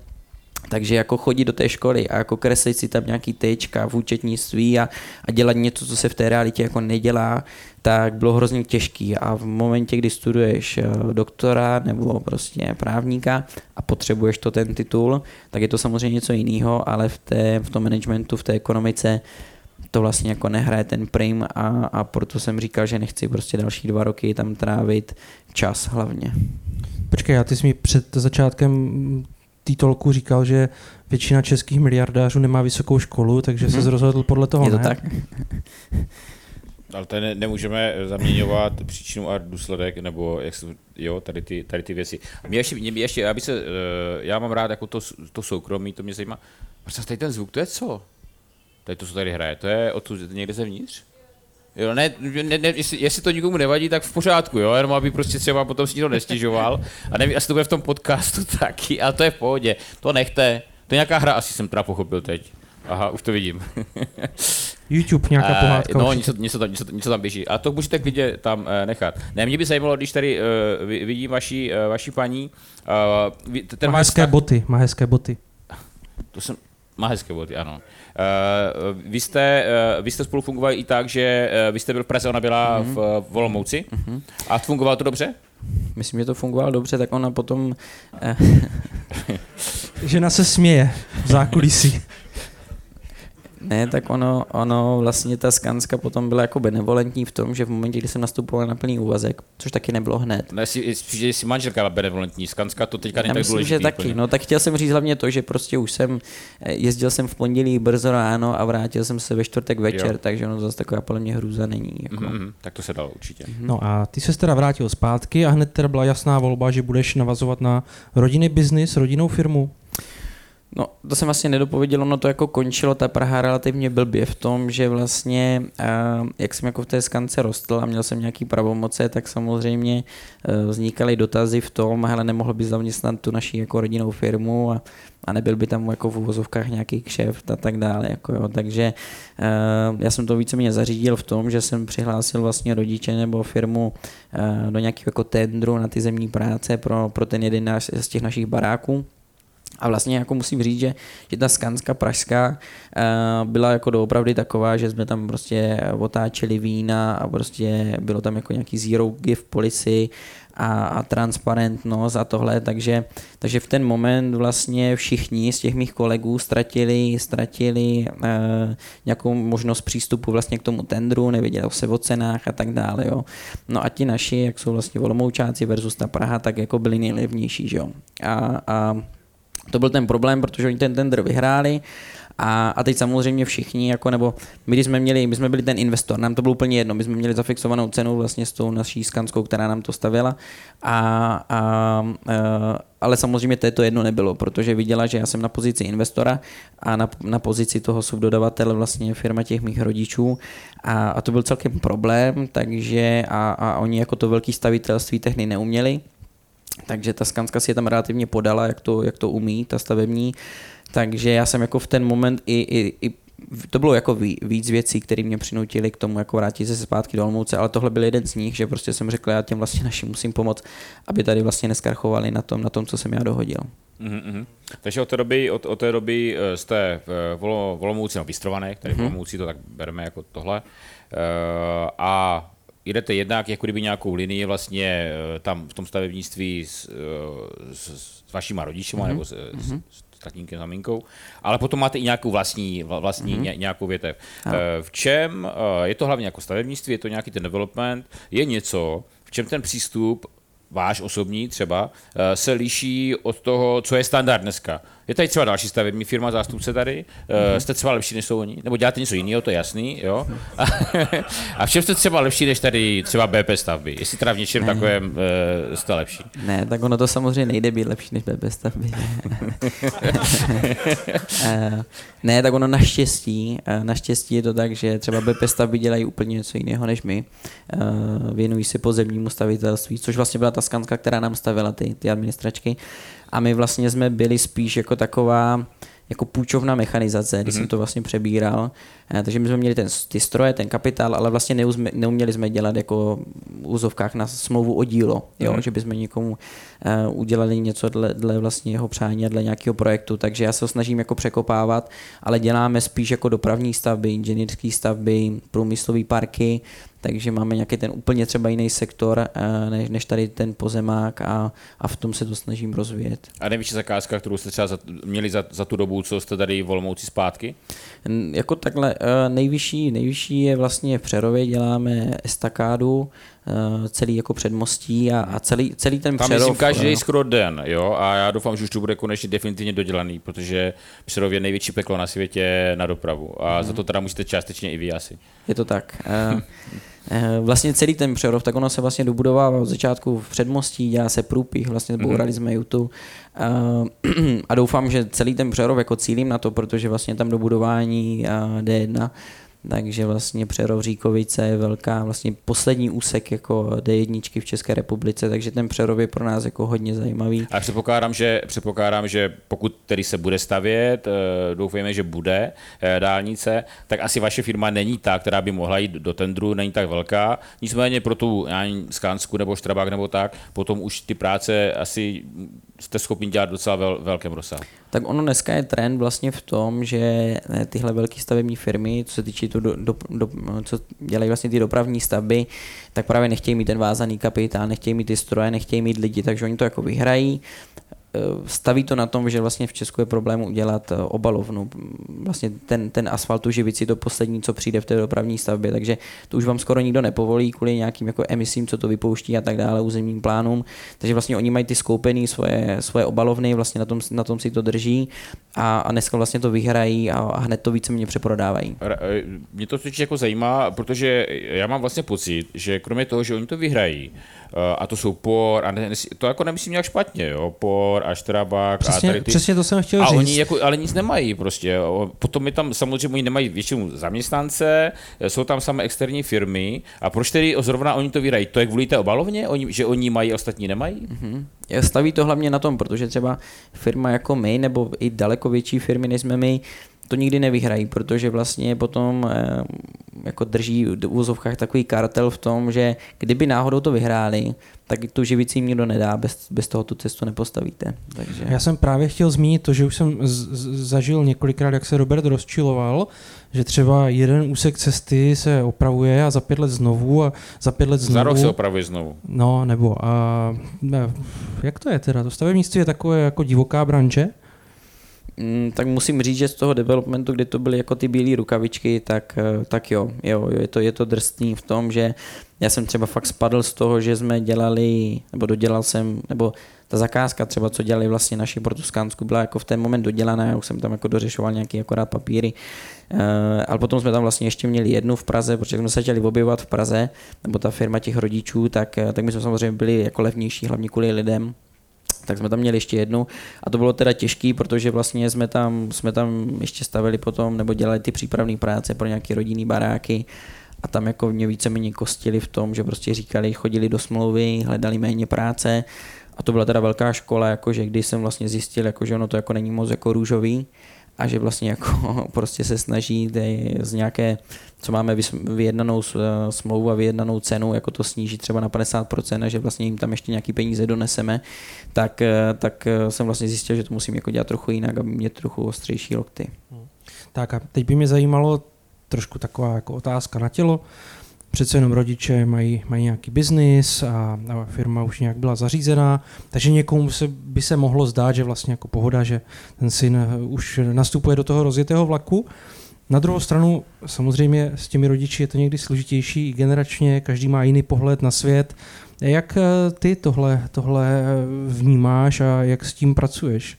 takže jako chodit do té školy a jako kreslit si tam nějaký tečka v účetnictví a, a dělat něco, co se v té realitě jako nedělá, tak bylo hrozně těžký a v momentě, kdy studuješ eh, doktora nebo prostě právníka a potřebuješ to ten titul, tak je to samozřejmě něco jiného, ale v, té, v tom managementu, v té ekonomice to vlastně jako nehraje ten prim a, a proto jsem říkal, že nechci prostě další dva roky tam trávit čas hlavně. Počkej, já ty jsi mi před začátkem tolku říkal, že většina českých miliardářů nemá vysokou školu, takže hmm. se rozhodl podle toho, Je to ne? tak? Ale to ne, nemůžeme zaměňovat příčinu a důsledek, nebo jak jsou, jo, tady ty, tady ty věci. Mě ještě, mě ještě já, se, uh, já mám rád jako to, to soukromí, to mě zajímá. Prostě tady ten zvuk, to je co? Tady to, co tady hraje, to je odtud někde zevnitř? Jo, ne, ne, ne jestli, jestli, to nikomu nevadí, tak v pořádku, jo, jenom aby prostě třeba potom si to nestěžoval. A nevím, jestli to bude v tom podcastu taky, ale to je v pohodě. To nechte. To je nějaká hra, asi jsem teda pochopil teď. Aha, už to vidím. YouTube nějaká pohádka. Uh, no, něco, něco, tam, něco, něco tam běží. A to můžete klidně tam uh, nechat. Ne, mě by zajímalo, když tady uh, vidím vaší, uh, vaší paní. Uh, ten má hezké vztah... boty, má hezké boty. To jsem, má hezké boty, ano. Uh, vy, jste, uh, vy jste spolu fungovali i tak, že uh, vy jste byl v Praze, ona byla mm-hmm. v, v Olomouci. Mm-hmm. A fungovalo to dobře? Myslím, že to fungovalo dobře, tak ona potom... Žena se směje v zákulisí. Ne, tak ono, ono vlastně ta Skanska potom byla jako benevolentní v tom, že v momentě, kdy jsem nastupoval na plný úvazek, což taky nebylo hned. Ne, si, že jsi manželka byla benevolentní, Skanska to teďka není tak myslím, že taky, no tak chtěl jsem říct hlavně to, že prostě už jsem, eh, jezdil jsem v pondělí brzo ráno a vrátil jsem se ve čtvrtek večer, jo. takže ono zase taková podle mě hruza není. Jako. Mm-hmm, tak to se dalo určitě. Mm-hmm. No a ty se teda vrátil zpátky a hned teda byla jasná volba, že budeš navazovat na rodinný biznis, rodinnou firmu. No, to jsem vlastně nedopověděl, ono to jako končilo ta Praha relativně blbě v tom, že vlastně, uh, jak jsem jako v té skance rostl a měl jsem nějaký pravomoce, tak samozřejmě uh, vznikaly dotazy v tom, hele, nemohl by zaměstnat tu naší jako rodinnou firmu a, a nebyl by tam jako v uvozovkách nějaký kšeft a tak dále. Jako jo. Takže uh, já jsem to víceméně zařídil v tom, že jsem přihlásil vlastně rodiče nebo firmu do nějakého jako tendru na ty zemní práce pro, pro ten jeden z těch našich baráků a vlastně jako musím říct, že, že ta Skanska pražská uh, byla jako doopravdy taková, že jsme tam prostě otáčeli vína a prostě bylo tam jako nějaký zero gift policy a, a transparentnost a tohle, takže, takže v ten moment vlastně všichni z těch mých kolegů ztratili, ztratili uh, nějakou možnost přístupu vlastně k tomu tendru, nevěděli se o cenách a tak dále, jo. No a ti naši, jak jsou vlastně volomoučáci versus ta Praha, tak jako byli nejlevnější, že jo. A, a to byl ten problém, protože oni ten tender vyhráli a, a teď samozřejmě všichni, jako nebo my, když jsme měli, my jsme byli ten investor, nám to bylo úplně jedno, my jsme měli zafixovanou cenu vlastně s tou naší skanskou, která nám to stavila, a, a, a, ale samozřejmě to jedno nebylo, protože viděla, že já jsem na pozici investora a na, na pozici toho subdodavatele vlastně firma těch mých rodičů a, a to byl celkem problém, takže a, a oni jako to velký stavitelství tehdy neuměli, takže ta Skanska si je tam relativně podala, jak to, jak to umí, ta stavební. Takže já jsem jako v ten moment i, i, i to bylo jako víc věcí, které mě přinutily k tomu jako vrátit se zpátky do Olmouce, ale tohle byl jeden z nich, že prostě jsem řekl, já těm vlastně našim musím pomoct, aby tady vlastně neskarchovali na tom, na tom, co jsem já dohodil. Mm-hmm. Takže od té doby, od, od té doby eh, jste v Olomouci, no vystrované, tady mm-hmm. v mhm. Olomouci to tak bereme jako tohle. Uh, a jedete jednak jako kdyby nějakou linii vlastně eh, tam v tom stavebnictví s, eh, s, s vašima rodičima mm-hmm. nebo s, mm-hmm. s tatínkem, maminkou, ale potom máte i nějakou vlastní, vlastní mm-hmm. nějakou větev. No. V čem, je to hlavně jako stavebnictví, je to nějaký ten development, je něco, v čem ten přístup váš osobní třeba, se liší od toho, co je standard dneska. Je tady třeba další stavební firma, zástupce tady, mm-hmm. jste třeba lepší než jsou oni, nebo děláte něco jiného, to je jasný, jo. A, a v čem jste třeba lepší než tady třeba BP stavby? Jestli teda v něčem ne. takovém uh, jste lepší? Ne, tak ono to samozřejmě nejde být lepší než BP stavby. ne, tak ono naštěstí, naštěstí je to tak, že třeba BP stavby dělají úplně něco jiného než my. Věnují se pozemnímu stavitelství, což vlastně byla ta skanska, která nám stavila ty, ty administračky a my vlastně jsme byli spíš jako taková jako půjčovna mechanizace, když mm-hmm. jsem mhm. to vlastně přebíral. Eh, takže my jsme měli ten, ty stroje, ten kapitál, ale vlastně neuzme, neuměli jsme dělat jako v úzovkách na smlouvu o dílo, jo? Mm-hmm. že bychom někomu uh, udělali něco dle, dle vlastně jeho přání a dle nějakého projektu. Takže já se ho snažím jako překopávat, ale děláme spíš jako dopravní stavby, inženýrské stavby, průmyslové parky, takže máme nějaký ten úplně třeba jiný sektor, eh, než, než tady ten pozemák a, a v tom se to snažím rozvíjet. A největší zakázka, kterou jste třeba za, měli za, za tu dobu, co jste tady volmoucí zpátky? Jako takhle, eh, nejvyšší, nejvyšší je vlastně v Přerově, děláme estakádu, eh, celý jako předmostí a, a celý, celý ten Tam Přerov... myslím každý skoro den, jo, a já doufám, že už to bude konečně definitivně dodělaný, protože Přerov je největší peklo na světě na dopravu a hmm. za to teda musíte částečně i vy asi. Je to tak. Eh, vlastně celý ten přerov, tak ono se vlastně dobudovává od začátku v předmostí, dělá se průpích, vlastně bourali mm-hmm. jsme YouTube eh, a doufám, že celý ten přerov jako cílím na to, protože vlastně tam dobudování eh, D1 takže vlastně Přerov Říkovice je velká, vlastně poslední úsek jako D1 v České republice, takže ten Přerov je pro nás jako hodně zajímavý. A předpokládám, že, předpokládám, že pokud tedy se bude stavět, eh, doufejme, že bude eh, dálnice, tak asi vaše firma není ta, která by mohla jít do tendru, není tak velká. Nicméně pro tu Skánsku nebo Štrabák nebo tak, potom už ty práce asi jste schopni dělat docela vel, velkém rozsahu. Tak ono dneska je trend vlastně v tom, že eh, tyhle velké stavební firmy, co se týče to do, do, do, co dělají vlastně ty dopravní stavby, tak právě nechtějí mít ten vázaný kapitál, nechtějí mít ty stroje, nechtějí mít lidi, takže oni to jako vyhrají staví to na tom, že vlastně v Česku je problém udělat eh, obalovnu. Vlastně ten, ten asfalt uživici to poslední, co přijde v té dopravní stavbě, takže to už vám skoro nikdo nepovolí kvůli nějakým jako emisím, co to vypouští a tak dále, územním plánům. Takže vlastně oni mají ty skoupené svoje, svoje obalovny, vlastně na tom, na tom si to drží a, a dneska vlastně to vyhrají a, a hned to více mě přeprodávají. Eh, mě to totiž jako zajímá, protože já mám vlastně pocit, že kromě toho, že oni to vyhrají, a to jsou por, a ne, to jako nemyslím nějak špatně, jo, por a štrabák přesně, a tady ty. Přesně to jsem chtěl a říct. oni jako, ale nic nemají prostě. Potom je tam samozřejmě oni nemají většinu zaměstnance, jsou tam samé externí firmy a proč tedy zrovna oni to vyrají? To je kvůli té obalovně, oni, že oni mají a ostatní nemají? Mm-hmm. Staví to hlavně na tom, protože třeba firma jako my, nebo i daleko větší firmy, než jsme my, to nikdy nevyhrají, protože vlastně potom eh, jako drží v úzovkách takový kartel v tom, že kdyby náhodou to vyhráli, tak tu živici jim nikdo nedá, bez, bez toho tu cestu nepostavíte. Takže... Já jsem právě chtěl zmínit to, že už jsem z, z, zažil několikrát, jak se Robert rozčiloval, že třeba jeden úsek cesty se opravuje a za pět let znovu a za pět let znovu. Za rok se opravuje znovu. No, nebo a ne, jak to je teda? To stavebnictví je takové jako divoká branže? Mm, tak musím říct, že z toho developmentu, kdy to byly jako ty bílé rukavičky, tak, eh, tak jo, jo, je to, je to drsný v tom, že já jsem třeba fakt spadl z toho, že jsme dělali, nebo dodělal jsem, nebo ta zakázka třeba, co dělali vlastně naši portuskánsku, byla jako v ten moment dodělaná, já už jsem tam jako dořešoval nějaký akorát papíry, uh, ale potom jsme tam vlastně ještě měli jednu v Praze, protože jsme se chtěli objevovat v Praze, nebo ta firma těch rodičů, tak, eh, tak my jsme samozřejmě byli jako levnější, hlavně kvůli lidem, tak jsme tam měli ještě jednu. A to bylo teda těžký, protože vlastně jsme tam, jsme tam ještě stavili potom, nebo dělali ty přípravné práce pro nějaké rodinné baráky. A tam jako mě víceméně kostili v tom, že prostě říkali, chodili do smlouvy, hledali méně práce. A to byla teda velká škola, jakože když jsem vlastně zjistil, jako, že ono to jako není moc jako růžový, a že vlastně jako prostě se snaží z nějaké, co máme vyjednanou eh, smlouvu a vyjednanou cenu, jako to snížit třeba na 50% a že vlastně jim tam ještě nějaký peníze doneseme, tak, eh, tak eh, jsem vlastně zjistil, že to musím jako dělat trochu jinak, aby mě trochu ostřejší lokty. Tak a teď by mě zajímalo trošku taková jako otázka na tělo přece jenom rodiče mají, mají nějaký biznis a, a firma už nějak byla zařízená, takže někomu se, by se mohlo zdát, že vlastně jako pohoda, že ten syn už nastupuje do toho rozjetého vlaku. Na druhou stranu, samozřejmě s těmi rodiči je to někdy složitější generačně, každý má jiný pohled na svět. Jak eh, ty tohle, tohle vnímáš a jak s tím pracuješ?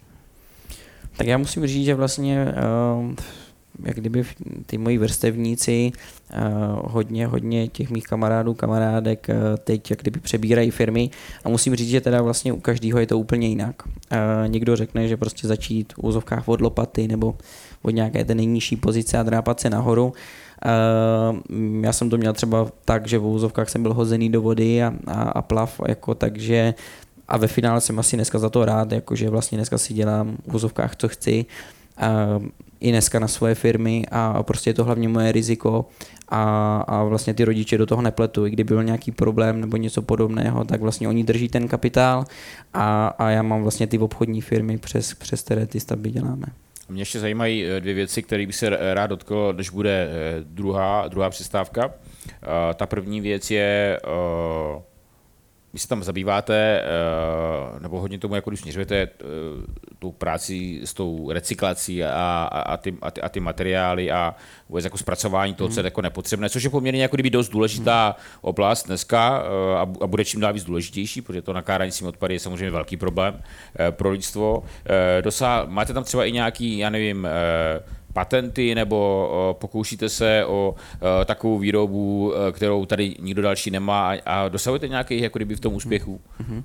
Tak já musím říct, že vlastně uh, jak kdyby ty moji vrstevníci, uh, hodně, hodně těch mých kamarádů, kamarádek uh, teď jak kdyby přebírají firmy a musím říct, že teda vlastně u každého je to úplně jinak. Uh, někdo řekne, že prostě začít v úzovkách od lopaty nebo od nějaké té nejnižší pozice a drápat se nahoru. Já jsem to měl třeba tak, že v úzovkách jsem byl hozený do vody a, a, a plav, jako takže a ve finále jsem asi dneska za to rád, jakože vlastně dneska si dělám v úzovkách, co chci. Uh, i dneska na svoje firmy a prostě je to hlavně moje riziko a, a vlastně ty rodiče do toho nepletu. I kdyby byl nějaký problém nebo něco podobného, tak vlastně oni drží ten kapitál a, a já mám vlastně ty obchodní firmy, přes, přes které ty stavby děláme. Mě ještě zajímají eh, dvě věci, které bych se rád dotkl, než bude eh, druhá, druhá přestávka. Eh, ta první věc je, vy se tam zabýváte, nebo hodně tomu jako když směřujete tu práci s tou recyklací a, a, a, ty, a, ty, a ty materiály a vůbec jako zpracování toho, co je jako nepotřebné, což je poměrně jako kdyby dost důležitá oblast dneska a, a bude čím dál víc důležitější, protože to nakládání s tím odpady je samozřejmě velký problém pro lidstvo. Dosa, máte tam třeba i nějaký, já nevím, patenty nebo pokoušíte se o takovou výrobu, kterou tady nikdo další nemá a dosahujete nějaký jako kdyby v tom úspěchu? Mm-hmm.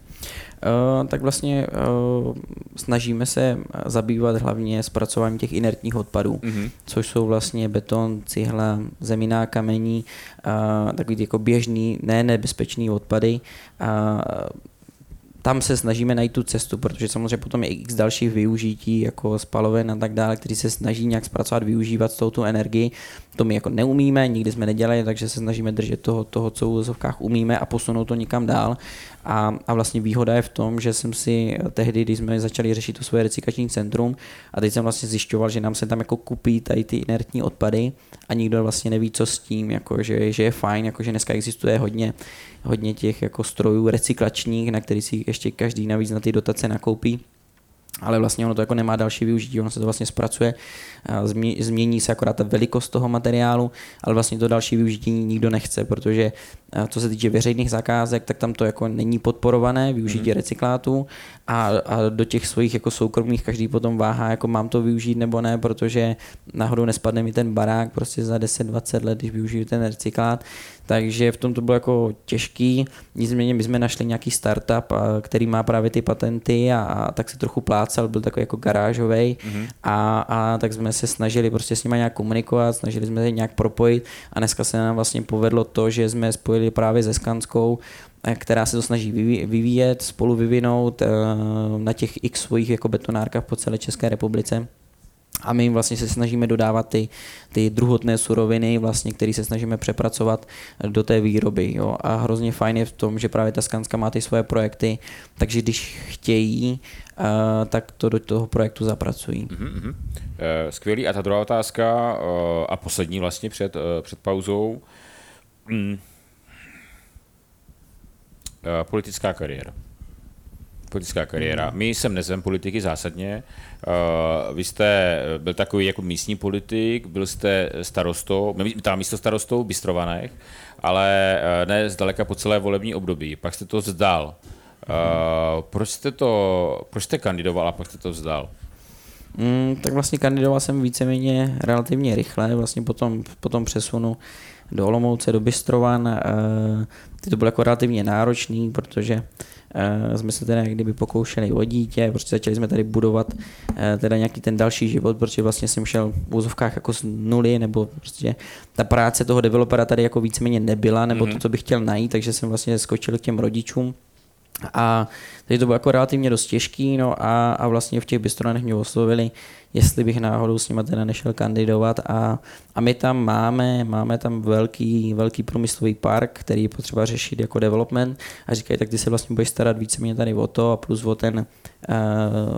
Uh, tak vlastně uh, snažíme se zabývat hlavně zpracováním těch inertních odpadů, mm-hmm. což jsou vlastně beton, cihla, zeminá kamení, uh, takový jako běžný, ne nebezpečný odpady. Uh, tam se snažíme najít tu cestu, protože samozřejmě potom je x dalších využití, jako spaloven a tak dále, který se snaží nějak zpracovat, využívat s touto energii. To my jako neumíme, nikdy jsme nedělali, takže se snažíme držet toho, toho co v úzovkách umíme a posunout to někam dál. A, a vlastně výhoda je v tom, že jsem si tehdy, když jsme začali řešit to svoje recyklační centrum, a teď jsem vlastně zjišťoval, že nám se tam jako kupí tady ty inertní odpady a nikdo vlastně neví, co s tím, jako, že, že je fajn, jako, že dneska existuje hodně, hodně těch jako strojů recyklačních, na který si ještě každý navíc na ty dotace nakoupí. Ale vlastně ono to jako nemá další využití, ono se to vlastně zpracuje, změní se akorát ta velikost toho materiálu, ale vlastně to další využití nikdo nechce, protože co se týče veřejných zakázek, tak tam to jako není podporované využití mm. recyklátu. A, a do těch svých jako soukromých každý potom váhá, jako mám to využít nebo ne, protože náhodou nespadne mi ten barák prostě za 10-20 let, když využiju ten recyklát, takže v tom to bylo jako těžký, nicméně my jsme našli nějaký startup, který má právě ty patenty a, a tak se trochu plácal, byl takový jako garážový mm-hmm. a, a tak jsme se snažili prostě s nimi nějak komunikovat, snažili jsme se nějak propojit. A dneska se nám vlastně povedlo to, že jsme spojili právě se Skanskou eh, která se to snaží vyvíjet, spolu vyvinout eh, na těch x svých jako betonárkách po celé České republice a my jim vlastně se snažíme dodávat ty, ty druhotné suroviny, vlastně, které se snažíme přepracovat do té výroby. Jo. A hrozně fajn je v tom, že právě ta Skanska má ty svoje projekty, takže když chtějí, uh, tak to do toho projektu zapracují. Mm-hmm. Skvělý. A ta druhá otázka, uh, a poslední vlastně před, před pauzou. Mm. Uh, politická kariéra politická kariéra. Hmm. My jsem nezem politiky zásadně. Uh, vy jste byl takový jako místní politik, byl jste starostou, tam místo starostou Bystrovanech, ale ne zdaleka po celé volební období. Pak jste to vzdal. Uh, proč jste to, proč jste kandidoval a pak jste to vzdal? Mm, tak vlastně kandidoval jsem víceméně relativně rychle, vlastně potom, potom přesunu do Olomouce, do Bystrovan. Uh, ty to bylo jako relativně náročný, protože Uh, jsme se teda kdyby pokoušeli o dítě, prostě začali jsme tady budovat uh, teda nějaký ten další život, protože vlastně jsem šel v úzovkách jako z nuly, nebo prostě ta práce toho developera tady jako víceméně nebyla, nebo mm-hmm. to, co bych chtěl najít, takže jsem vlastně skočil k těm rodičům a teď to bylo jako relativně dost těžký, no a, a vlastně v těch bistronech mě oslovili, jestli bych náhodou s nimi teda nešel kandidovat a, a my tam máme, máme tam velký, velký průmyslový park, který je potřeba řešit jako development a říkají, tak ty se vlastně budeš starat víceméně tady o to a plus o ten uh,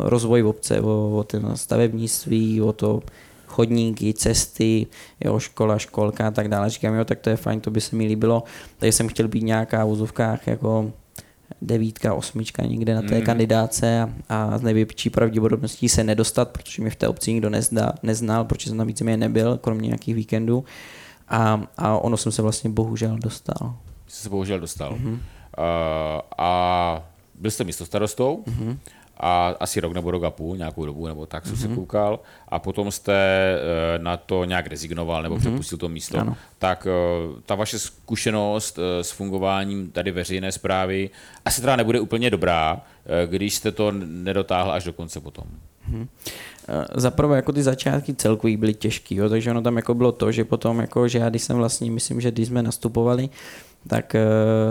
rozvoj obce, o, o ten stavebnictví, o to chodníky, cesty, jo, škola, školka a tak dále. Říkám, jo, tak to je fajn, to by se mi líbilo. Takže jsem chtěl být nějaká v úzovkách jako devítka, osmička někde na té Mhm. kandidáce a, a s největší pravděpodobností se nedostat, protože mě v té obci nikdo nezda, neznal, protože jsem tam víceméně nebyl, kromě nějakých víkendů. A, a ono jsem se vlastně bohužel dostal. Jsi se bohužel dostal. Mhm. Uh, a byl jste místo starostou Mhm. A asi rok nebo rok a půl, nějakou dobu, nebo tak jsem Mhm. se koukal. A potom jste uh, na to nějak rezignoval nebo přepustil to místo. Ano. Tak uh, ta vaše zkušenost uh, s fungováním tady veřejné zprávy asi teda nebude úplně dobrá, když jste to nedotáhl až do konce potom. Eh, Za prvé jako ty začátky celkový byly těžký, jo, takže ono tam jako bylo to, že potom jako, že já když jsem vlastně, myslím, že když jsme nastupovali, tak, eh,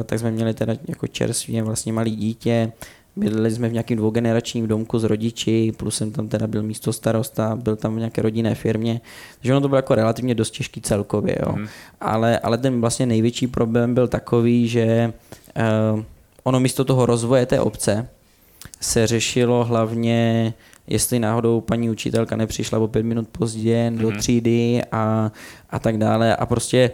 tak jsme měli teda jako čerstvě vlastně malý dítě, bydleli jsme v nějakém dvougeneračním domku s rodiči, plus jsem tam teda byl místo starosta, byl tam v nějaké rodinné firmě, takže ono to bylo jako relativně dost těžký celkově, jo. Mhm. Ale, ale ten vlastně největší problém byl takový, že uh, ono místo toho rozvoje té obce se řešilo hlavně, jestli náhodou paní učitelka nepřišla o pět minut pozdě do Mhm. třídy a, a tak dále a prostě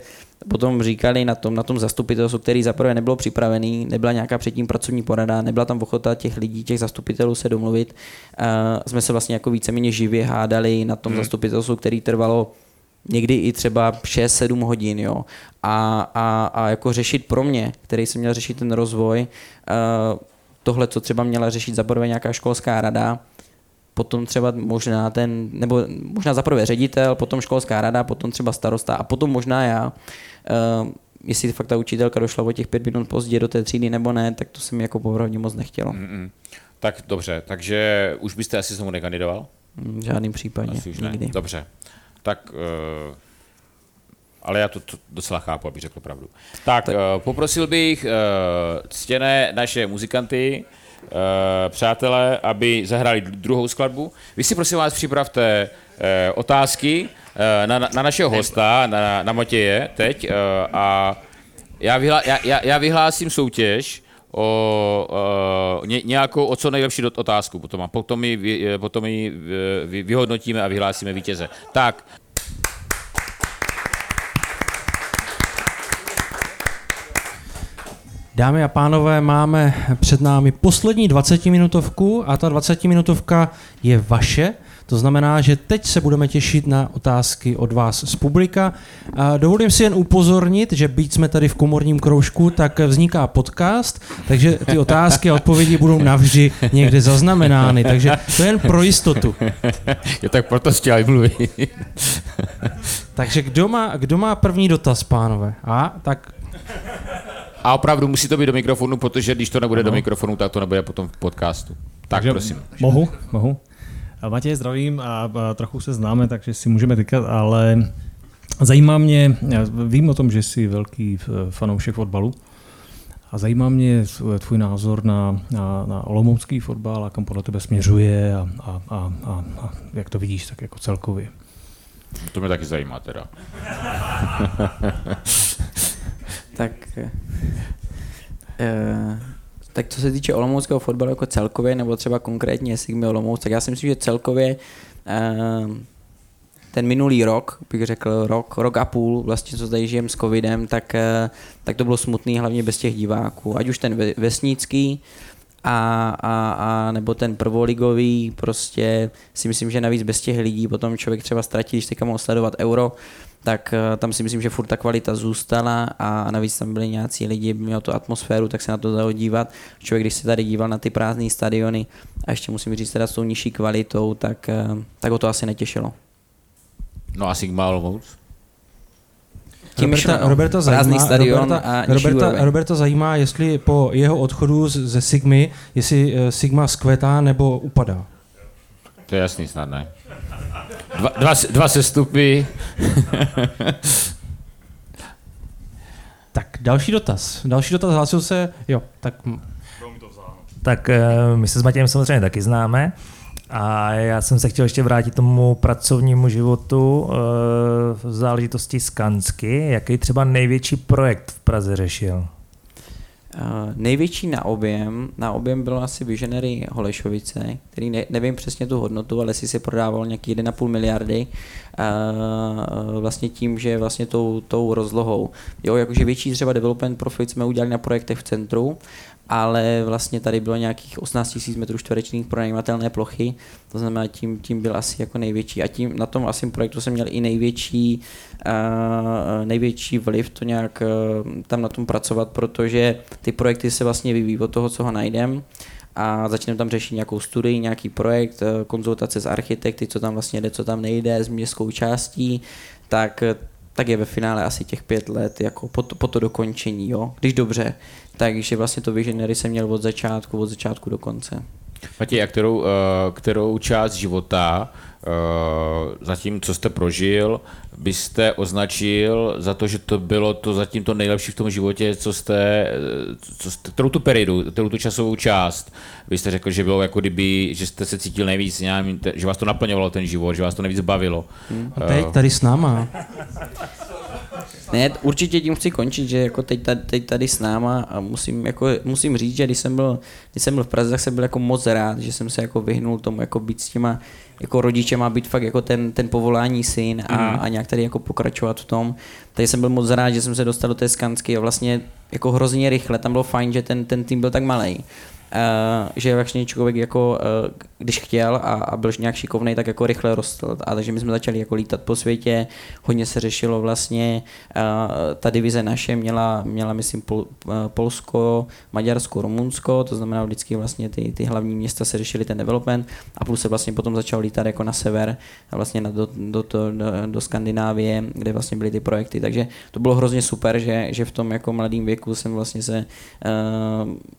potom říkali na tom, na tom zastupitelstvu, který zaprvé nebylo připravený, nebyla nějaká předtím pracovní porada, nebyla tam ochota těch lidí, těch zastupitelů se domluvit. Uh, jsme se vlastně jako víceméně živě hádali na tom Mhm. zastupitelstvu, který trvalo někdy i třeba 6-7 hodin, jo. A, a, a jako řešit pro mě, který jsem měl řešit ten rozvoj, uh, tohle, co třeba měla řešit za prvé nějaká školská rada, potom třeba možná ten, nebo možná za prvé ředitel, potom školská rada, potom třeba starosta a potom možná já. Uh, jestli fakt ta učitelka došla o těch pět minut pozdě do té třídy nebo ne, tak to se mi jako popravdě moc nechtělo. Mm-mm. Tak dobře, takže už byste asi znovu nekandidoval? V žádném případě, Asi už ne. nikdy. Dobře. Tak, uh, ale já to, to docela chápu, abych řekl pravdu. Tak, tak. Uh, poprosil bych uh, ctěné naše muzikanty, uh, přátelé, aby zahráli dru- druhou skladbu. Vy si prosím vás připravte uh, otázky uh, na, na našeho hosta, na, na Matěje teď uh, a já, vyhlá, já, já, já vyhlásím soutěž o uh, ně, nějakou o co nejlepší dot- otázku potom a potom ji, potom ji vy, vyhodnotíme a vyhlásíme vítěze. Tak, Dámy a pánové, máme před námi poslední 20-minutovku a ta 20-minutovka je vaše. To znamená, že teď se budeme těšit na otázky od vás z publika. Dovolím si jen upozornit, že byť jsme tady v komorním kroužku, tak vzniká podcast, takže ty otázky a odpovědi budou navždy někde zaznamenány. Takže to je jen pro jistotu. je tak proto chtěl mluvit. Takže kdo má, kdo má první dotaz, pánové? A tak A opravdu musí to být do mikrofonu, protože když to nebude do mikrofonu, tak to nebude potom v podcastu. Tak Takže prosím. Mohu, mohu. A Matěj, zdravím a, trochu se známe, takže si můžeme týkat, ale zajímá mě, já vím o tom, že jsi velký fanoušek fotbalu a zajímá mě tv- tvůj názor na, na, na olomoucký fotbal a kam podle tebe směřuje a, a, a, a, a jak to vidíš tak jako celkově. To mě taky zajímá teda. Tak, eh, tak co se týče olomouckého fotbalu jako celkově, nebo třeba konkrétně Sigmy Olomouc, tak já si myslím, že celkově eh, ten minulý rok, bych řekl rok, rok a půl, vlastně co tady žijem s covidem, tak, eh, tak to bylo smutný hlavně bez těch diváků. Ať už ten ve- vesnický, a, a, a nebo ten prvoligový, prostě si myslím, že navíc bez těch lidí potom člověk třeba ztratí, když teďka mohl sledovat euro, tak eh, tam si myslím, že furt ta kvalita zůstala a navíc tam byli nějací lidi, mělo to atmosféru, tak se na to dalo dívat. Člověk, když se tady díval na ty prázdné stadiony a ještě musím říct teda s tou nižší kvalitou, tak, eh, tak o to asi netěšilo. No a Sigma Olomouc? Tím Roberta, Roberta, zajímá, stadion Roberta, a Roberta. Roberta zajímá, jestli po jeho odchodu z- ze Sigmy, jestli eh, Sigma skvetá nebo upadá. To je jasný snad, ne? Dva, dva, dva sestupy. Tak další dotaz. Další dotaz hlásil se, jo, tak Tak eh, my se s Matějem samozřejmě taky známe. A já jsem se chtěl ještě vrátit tomu pracovnímu životu eh, v záležitosti Skansky. Jaký třeba největší projekt v Praze řešil? Uh, největší na objem, na objem bylo asi Visionary Holešovice, který ne, nevím přesně tu hodnotu, ale si se prodával nějaký 1,5 miliardy vlastně tím, že vlastně tou, tou rozlohou. Jo, jakože větší třeba development profit jsme udělali na projektech v centru ale vlastně tady bylo nějakých 18 000 metrů čtverečných pronajímatelné plochy, to znamená tím, tím byl asi jako největší. A tím na tom asi projektu jsem měl i největší, uh, největší vliv to nějak uh, tam na tom pracovat, protože ty projekty se vlastně vyvíjí od toho, co ho najdem a začneme tam řešit nějakou studii, nějaký projekt, konzultace s architekty, co tam vlastně jde, co tam nejde, s městskou částí, tak tak je ve finále asi těch pět let jako po to, po to dokončení, jo? když dobře. Takže vlastně to Visionary jsem měl od začátku, od začátku do konce. Matěj, a kterou, uh, kterou část života zatím, co jste prožil, byste označil za to, že to bylo to zatím to nejlepší v tom životě, co jste, co jste kterou tu periodu, kterou tu časovou část, vy jste řekl, že bylo jako kdyby, že jste se cítil nejvíc, nějaký, že vás to naplňovalo ten život, že vás to nejvíc bavilo. A teď tady s náma. Ne, určitě tím chci končit, že jako teď, tady, teď tady s náma a musím, jako, musím říct, že když jsem, byl, když jsem byl v Praze, tak jsem byl jako moc rád, že jsem se jako vyhnul tomu jako být s těma jako rodičem a být fakt jako ten, ten povolání syn a, mm. a nějak tady jako pokračovat v tom. Tady jsem byl moc rád, že jsem se dostal do té skansky a vlastně jako hrozně rychle, tam bylo fajn, že ten, ten tým byl tak malý Uh, že vlastně člověk jako, uh, když chtěl a, a byl nějak šikovný, tak jako rychle rostl. A takže my jsme začali jako lítat po světě, hodně se řešilo vlastně, uh, ta divize naše měla, měla myslím Pol, Polsko, Maďarsko, Rumunsko, to znamená vždycky vlastně ty, ty hlavní města se řešili ten development a plus se vlastně potom začal lítat jako na sever, vlastně na, do, do, do, do, do Skandinávie, kde vlastně byly ty projekty. Takže to bylo hrozně super, že, že v tom jako mladém věku jsem vlastně se,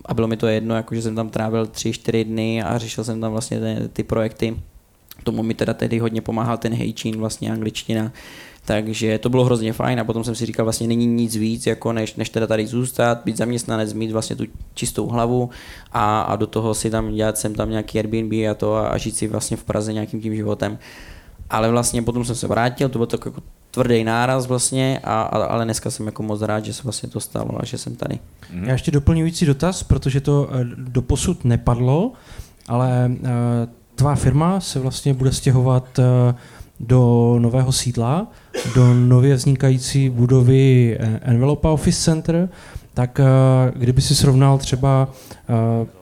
a bylo mi to jedno, jako že jsem tam trávil tři, čtyři dny a řešil jsem tam vlastně ty, ty projekty. Tomu mi teda tehdy hodně pomáhal ten hejčín, vlastně angličtina, takže to bylo hrozně fajn a potom jsem si říkal, vlastně není nic víc, jako než, než teda tady zůstat, být zaměstnanec, mít vlastně tu čistou hlavu a, a do toho si tam dělat jsem tam nějaký Airbnb a to a, a žít si vlastně v Praze nějakým tím životem. Ale vlastně potom jsem se vrátil, to bylo tak jako tvrdý náraz vlastně, a, a, ale dneska jsem jako moc rád, že se vlastně to stalo a že jsem tady. Mhm. Já ještě doplňující dotaz, protože to eh, doposud nepadlo, ale uh, tvá firma se vlastně bude stěhovat uh, do nového sídla, do nově vznikající budovy Envelope Office Center, tak kdyby si srovnal třeba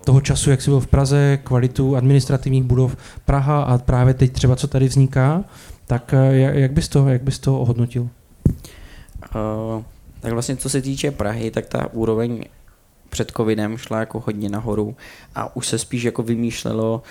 toho času, jak jsi byl v Praze, kvalitu administrativních budov Praha a právě teď třeba, co tady vzniká, tak eh, jak bys to, jak bys to ohodnotil? Uh, tak vlastně co se týče Prahy, tak ta úroveň před covidem šla jako hodně nahoru a už se spíš jako vymýšlelo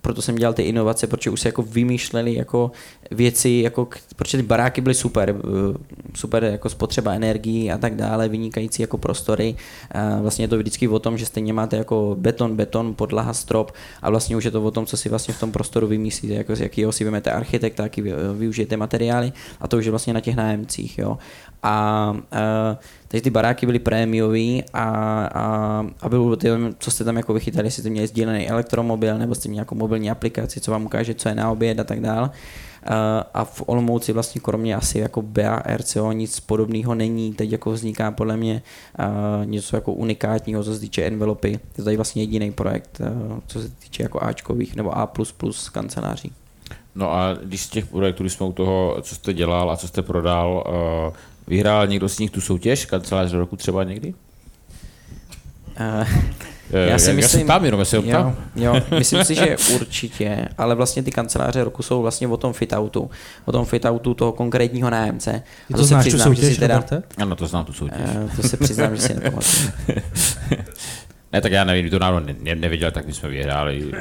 proto jsem dělal ty inovace, protože už se jako vymýšleli jako věci, jako, protože ty baráky byly super, eh, super jako spotřeba energií a tak dále, vynikající jako prostory. A vlastně je to vždycky o tom, že stejně máte jako beton, beton, podlaha, strop a vlastně už je to o tom, co si vlastně v tom prostoru vymyslíte, jako z jakého si vymete architekta, jaký využijete materiály a to už je vlastně na těch nájemcích. Jo. A, a takže ty baráky byly prémiový a, a, a bylo to, co jste tam jako vychytali, jestli jste měli sdílený elektromobil nebo jste měli nějakou mobilní aplikaci, co vám ukáže, co je na oběd a tak dále. A v Olomouci vlastně kromě asi jako BA, RCO nic podobného není. Teď jako vzniká podle mě něco jako unikátního, co se týče envelopy. Je to tady vlastně jediný projekt, co se týče jako Ačkových nebo A++ kanceláří. No a když z těch projektů, když jsme u toho, co jste dělal a co jste prodal, Vyhrál někdo z nich tu soutěž, kancelář roku třeba někdy? Uh, já si myslím, já se ptám jenom, se jo, jo, myslím si, že určitě, ale vlastně ty kanceláře roku jsou vlastně o tom fitoutu, o tom fitoutu toho konkrétního nájemce. A to, to znáš přiznám, tu soutěž, že si teda, Ano, to znám tu soutěž. Uh, to se přiznám, že si nepamatuju. Ne, tak já nevím, to náhodou ne, neviděl, tak my jsme vyhráli, uh,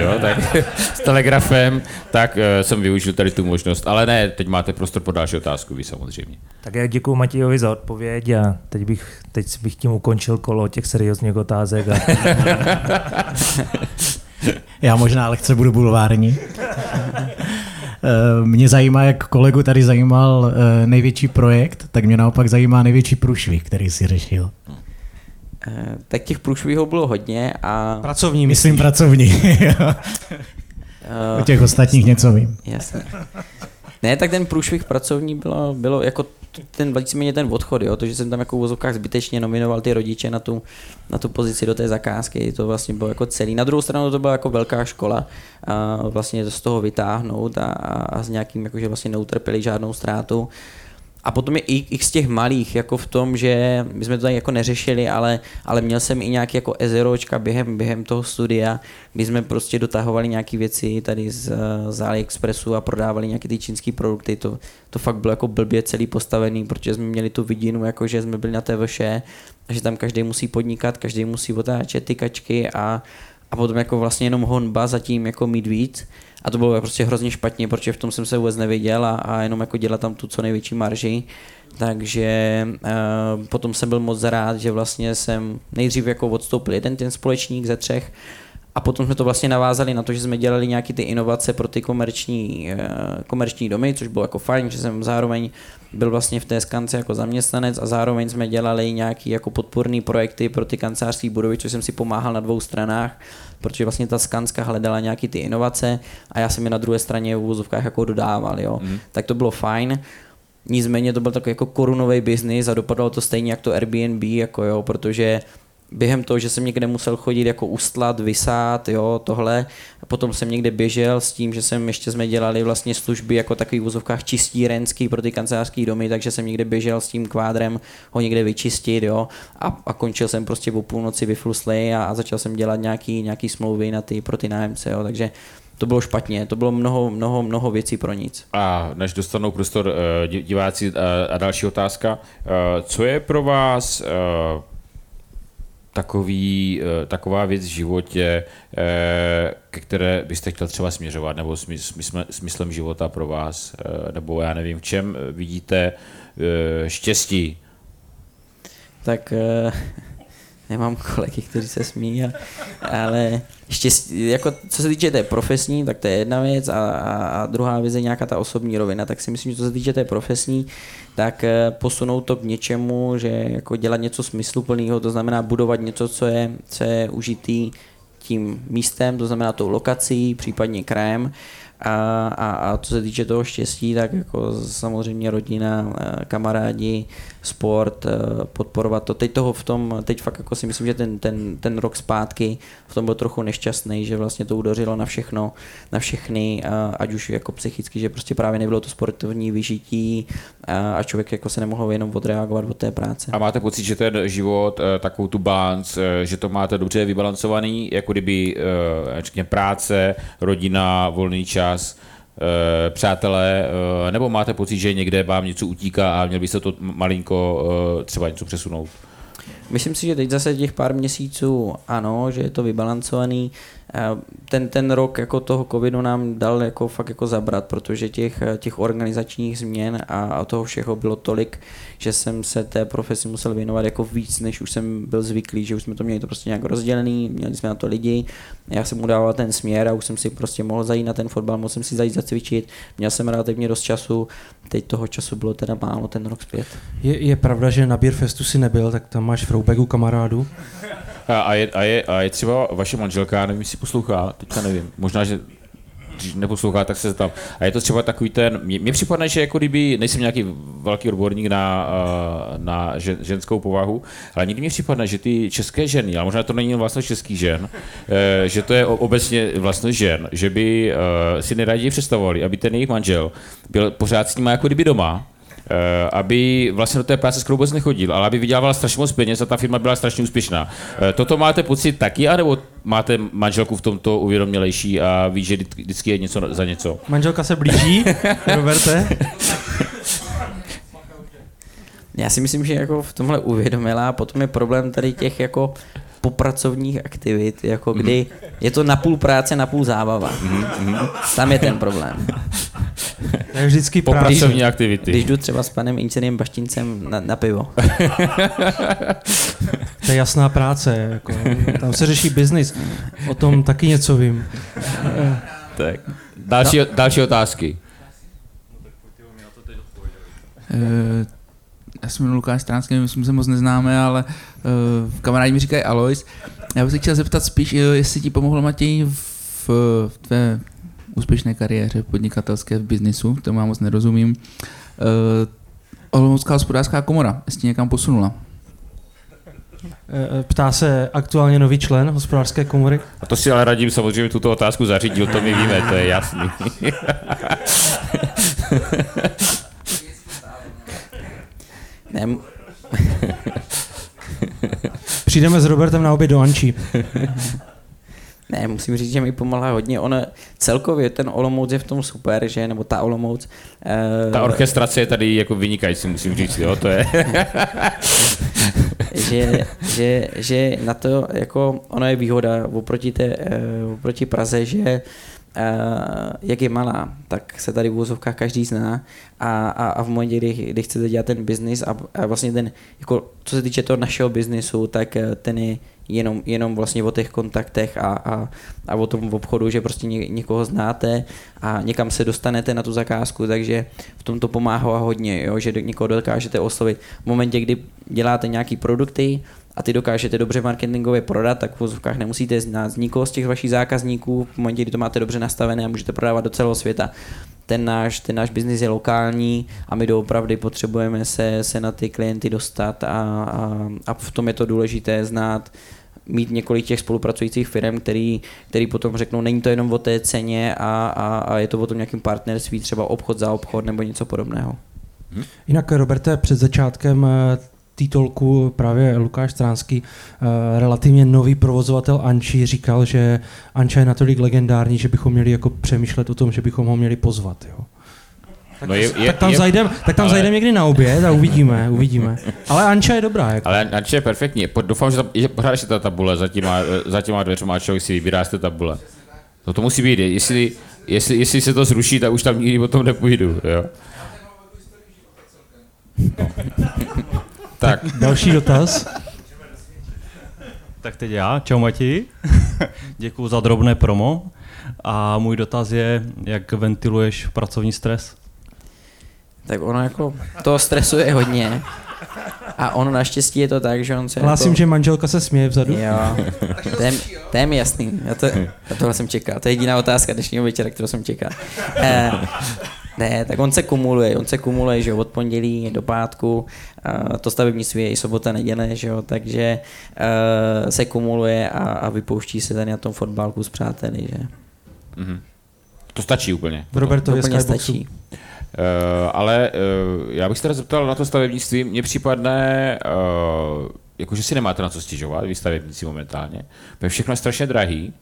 jo, tak s telegrafem, tak uh, jsem využil tady tu možnost, ale ne, teď máte prostor po další otázku, vy samozřejmě. Tak já děkuji Matějovi za odpověď a teď bych, teď bych tím ukončil kolo těch seriózních otázek. A... já možná lehce budu bulvární. Eh, mě zajímá, jak kolegu tady zajímal největší projekt, tak mě naopak zajímá největší průšvih, který si řešil. Eh, tak těch průšvihů bylo hodně a... Pracovní, myslím myslíš? pracovní. o těch ostatních něco vím. Jasně. Ne, tak ten průšvih pracovní bylo, bylo jako ten víceméně ten odchod, jo, to, že jsem tam jako v vozovkách zbytečně nominoval ty rodiče na tu, na tu pozici do té zakázky, to vlastně bylo jako celý. Na druhou stranu to byla jako velká škola, a vlastně z toho vytáhnout a, a s nějakým, jako, že vlastně neutrpěli žádnou ztrátu. A potom je i x těch malých, jako v tom, že my jsme to tady jako neřešili, ale, ale měl jsem i nějaký jako ezeročka během, během toho studia, kdy jsme prostě dotahovali nějaké věci tady z, z AliExpressu a prodávali nějaké ty čínské produkty. To, to fakt bylo jako blbě celý postavený, protože jsme měli tu vidinu, jako že jsme byli na TVŠ, že tam každý musí podnikat, každý musí otáčet ty kačky a, a potom jako vlastně jenom honba zatím jako mít víc. A to bylo prostě hrozně špatně, protože v tom jsem se vůbec neviděl a, a jenom jako dělat tam tu co největší marži. Takže uh, potom jsem byl moc rád, že vlastně jsem nejdřív jako odstoupil jeden ten společník ze třech a potom jsme to vlastně navázali na to, že jsme dělali nějaké ty inovace pro ty komerční, uh, komerční domy, což bylo jako fajn, že jsem zároveň byl vlastně v té skance jako zaměstnanec a zároveň jsme dělali nějaké jako podporné projekty pro ty kancelářské budovy, což jsem si pomáhal na dvou stranách protože vlastně ta Skanska hledala nějaký ty inovace a já jsem je na druhé straně v úvozovkách jako dodával, jo. Mm. Tak to bylo fajn. Nicméně to byl takový jako korunový biznis a dopadlo to stejně jak to Airbnb, jako jo, protože během toho, že jsem někde musel chodit jako ustlat, vysát, jo, tohle. Potom jsem někde běžel s tím, že jsem ještě jsme dělali vlastně služby jako takový v vozovkách čistírenský pro ty kancelářské domy, takže jsem někde běžel s tím kvádrem ho někde vyčistit, jo. A, a končil jsem prostě o půlnoci vyfluslej a, a začal jsem dělat nějaký, nějaký smlouvy na ty, pro ty nájemce, jo. Takže to bylo špatně, to bylo mnoho, mnoho, mnoho věcí pro nic. A než dostanou prostor eh, diváci eh, a další otázka, eh, co je pro vás takový, eh, taková věc v životě, eh, ke které byste chtěl třeba směřovat, nebo smysl, smyslem života pro vás, eh, nebo já nevím, v čem vidíte štěstí? Tak nemám kolegy, kteří se smí, ale štěstí, jako co se týče té profesní, tak to je jedna věc a, a, a druhá věc je nějaká ta osobní rovina, tak si myslím, že co se týče té profesní, tak eh, posunout to k něčemu, že jako dělat něco smysluplného, to znamená budovat něco, co je, co je užitý tím místem, to znamená tou lokací, případně krajem a, a, a co se týče toho štěstí, tak jako samozřejmě rodina, eh, kamarádi, sport, eh, podporovat to. Teď toho v tom, teď fakt jako si myslím, že ten, ten, ten rok zpátky v tom byl trochu nešťastný, že vlastně to udořilo na všechno, na všechny, ať už jako psychicky, že prostě právě nebylo to sportovní vyžití a člověk jako se nemohl jenom odreagovat od té práce. A máte pocit, že ten život, eh, takovou tu balans, že to máte dobře vybalancovaný, jako kdyby práce, rodina, volný čas, Eh, přátelé, eh, nebo máte pocit, že někde vám něco utíká a měl by se to malinko eh, třeba něco přesunout? Myslím si, že teď zase těch pár měsíců ano, že je to vybalancovaný. Ten, ten rok jako toho covidu nám dal jako fakt jako zabrat, protože těch, těch organizačních změn a, a toho všeho bylo tolik, že jsem se té profesi musel věnovat jako víc, než už jsem byl zvyklý, že už jsme to měli to prostě nějak rozdělený, měli jsme na to lidi, já jsem mu dával ten směr a už jsem si prostě mohl zajít na ten fotbal, mohl jsem si zajít zacvičit, měl jsem relativně dost času, teď toho času bylo teda málo ten rok zpět. Je, je pravda, že na Beerfestu si nebyl, tak tam máš v Roubegu kamarádu? A je, a, je, a je třeba vaše manželka, nevím, jestli poslouchá, teďka nevím, možná, že když neposlouchá, tak se tam. A je to třeba takový ten, mně připadne, že jako kdyby, nejsem nějaký velký odborník na, na ženskou povahu, ale někdy mi připadne, že ty české ženy, ale možná to není vlastně český žen, eh, že to je obecně vlastně žen, že by eh, si nejraději představovali, aby ten jejich manžel byl pořád s nimi jako kdyby doma, aby vlastně do té práce skoro vůbec nechodil, ale aby vydělával strašně moc peněz a ta firma byla strašně úspěšná. Eh, toto máte pocit taky, anebo máte manželku v tomto uvědomělejší a ví, že vždycky je něco za něco? Manželka se blíží, Roberte. Já si myslím, že jako v tomhle uvědomila, potom je problém tady těch jako popracovních aktivit, jako kdy mm. je to na půl práce, na půl zábava. Mm. Tam je ten problém. Je vždycky Popracovní aktivity. Když jdu třeba s panem inženýrem Baštincem na, na pivo. to je jasná práce. Jako, tam se řeší biznis. O tom taky něco vím. tak. Další, no. další otázky. Já jsem Lukáš Stránský, my jsme se moc neznáme, ale uh, kamarádi mi říkají Alois. Já bych se chtěl zeptat spíš, jestli ti pomohlo Matěj v, v tvé úspěšné kariéře podnikatelské v biznisu, to mám moc nerozumím. Uh, Olomoucká hospodářská komora, jestli někam posunula. Eh, ptá se aktuálně nový člen hospodářské komory. A to si ale radím samozřejmě tuto otázku zařídil, to my víme, to je jasný. Ne, Přijdeme s Robertem na oběd do Ančí. ne, musím říct, že mi pomáhá hodně. On celkově ten Olomouc je v tom super, že, nebo ta Olomouc. eh, Ta orchestrace je tady jako vynikající, musím říct, jo, to je. že, že, že na to, jako ono je výhoda oproti, té, eh, oproti Praze, že Uh, jak je malá, tak se tady v úvozovkách každý zná a, a, a v momentě, kdy, kdy chcete dělat ten biznis a, a vlastně ten, jako, co se týče toho našeho biznisu, tak eh, ten je jenom, jenom vlastně o těch kontaktech a, a, a o tom v obchodu, že prostě ně, někoho znáte a někam se dostanete na tu zakázku, takže v tom to pomáhá hodně, jo, že někoho dokážete oslovit. V momentě, kdy děláte nějaký produkty, a ty dokážete dobře marketingově prodat, tak v vozovkách nemusíte znát nikoho z těch vašich zákazníků, v momentě, kdy to máte dobře nastavené a můžete prodávat do celého světa. Ten náš, ten náš biznis je lokální a my doopravdy potřebujeme se, se na ty klienty dostat a, a, a v tom je to důležité znát mít několik těch spolupracujících firm, který, který potom řeknou, není to jenom o té ceně a, a, a je to o tom nějakým partnerství, třeba obchod za obchod nebo něco podobného. Jinak, Roberte, před začátkem eh, titulku právě Lukáš Stránský, eh, relativně nový provozovatel Anči, říkal, že Anča je natolik legendární, že bychom měli jako přemýšlet o tom, že bychom ho měli pozvat. Jo. Tak, No je- je- tak tam je- zajdem, tak tam ale- zajdem někdy na oběd a uvidíme, uvidíme. Ale Anča je dobrá. Jako. Ale Anče je perfektní. Doufám, že, ta, že pořád ještě ta tabule za těma, za těma dveřma a člověk si vybírá z té tabule. No to musí být. Jestli, jestli, jestli se to zruší, tak už tam nikdy potom nepůjdu. Jo? No. tak, Další dotaz. Tak teď já, čau Mati, děkuji za drobné promo a můj dotaz je, jak ventiluješ pracovní stres? Tak ono jako, to stresuje hodně. A ono naštěstí je to tak, že on se Hlásím, jako, že manželka se směje vzadu. Jo, to je, to je mi jasný. Já to, já tohle jsem čekal. To je jediná otázka dnešního večera, kterou jsem čekal. Eh, ne, tak on se kumuluje, on se kumuluje, že jo, od pondělí do pátku, eh, to stavebnictví je i sobota, neděle, že jo, takže eh, se kumuluje a, a vypouští se tady na tom fotbalku s přáteli, že mhm. to stačí úplně. to Robertově úplně Skyboxu. stačí. Uh, ale uh, já bych se teda zeptal na to stavebnictví. Mně případné, uh, jakože si nemáte na co stěžovat, vy stavebníci momentálně, protože všechno je strašně drahý.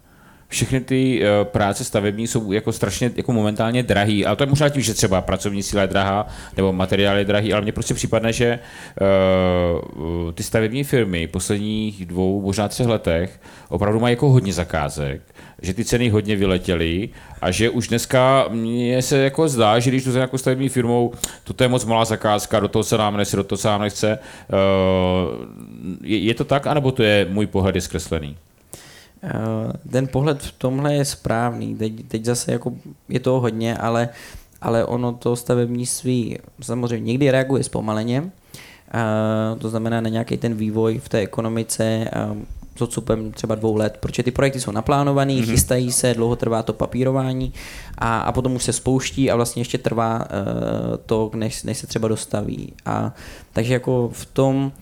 Všechny ty uh, práce stavební jsou jako strašně jako momentálně drahý, ale to je možná tím, že třeba pracovní síla je drahá, nebo materiál je drahý, ale mně prostě případne, že uh, ty stavební firmy posledních dvou, možná třech letech opravdu mají jako hodně zakázek, že ty ceny hodně vyletěly a že už dneska mně se jako zdá, že když jdu za nějakou stavební firmou, to je moc malá zakázka, do toho se nám nechce, do toho se nám nechce. Uh, je, je to tak, anebo to je můj pohled je zkreslený? Eh, ten pohled v tomhle je správný. Teď, teď zase jako je toho hodně, ale, ale ono to stavebnictví samozřejmě někdy reaguje zpomaleně, eh, to znamená na nějaký ten vývoj v té ekonomice eh, s odstupem třeba dvou let, protože ty projekty jsou naplánované, mm-hmm. chystají se, dlouho trvá to papírování a, a potom už se spouští a vlastně ještě trvá uh, to, než, než se třeba dostaví. A, takže jako v tom,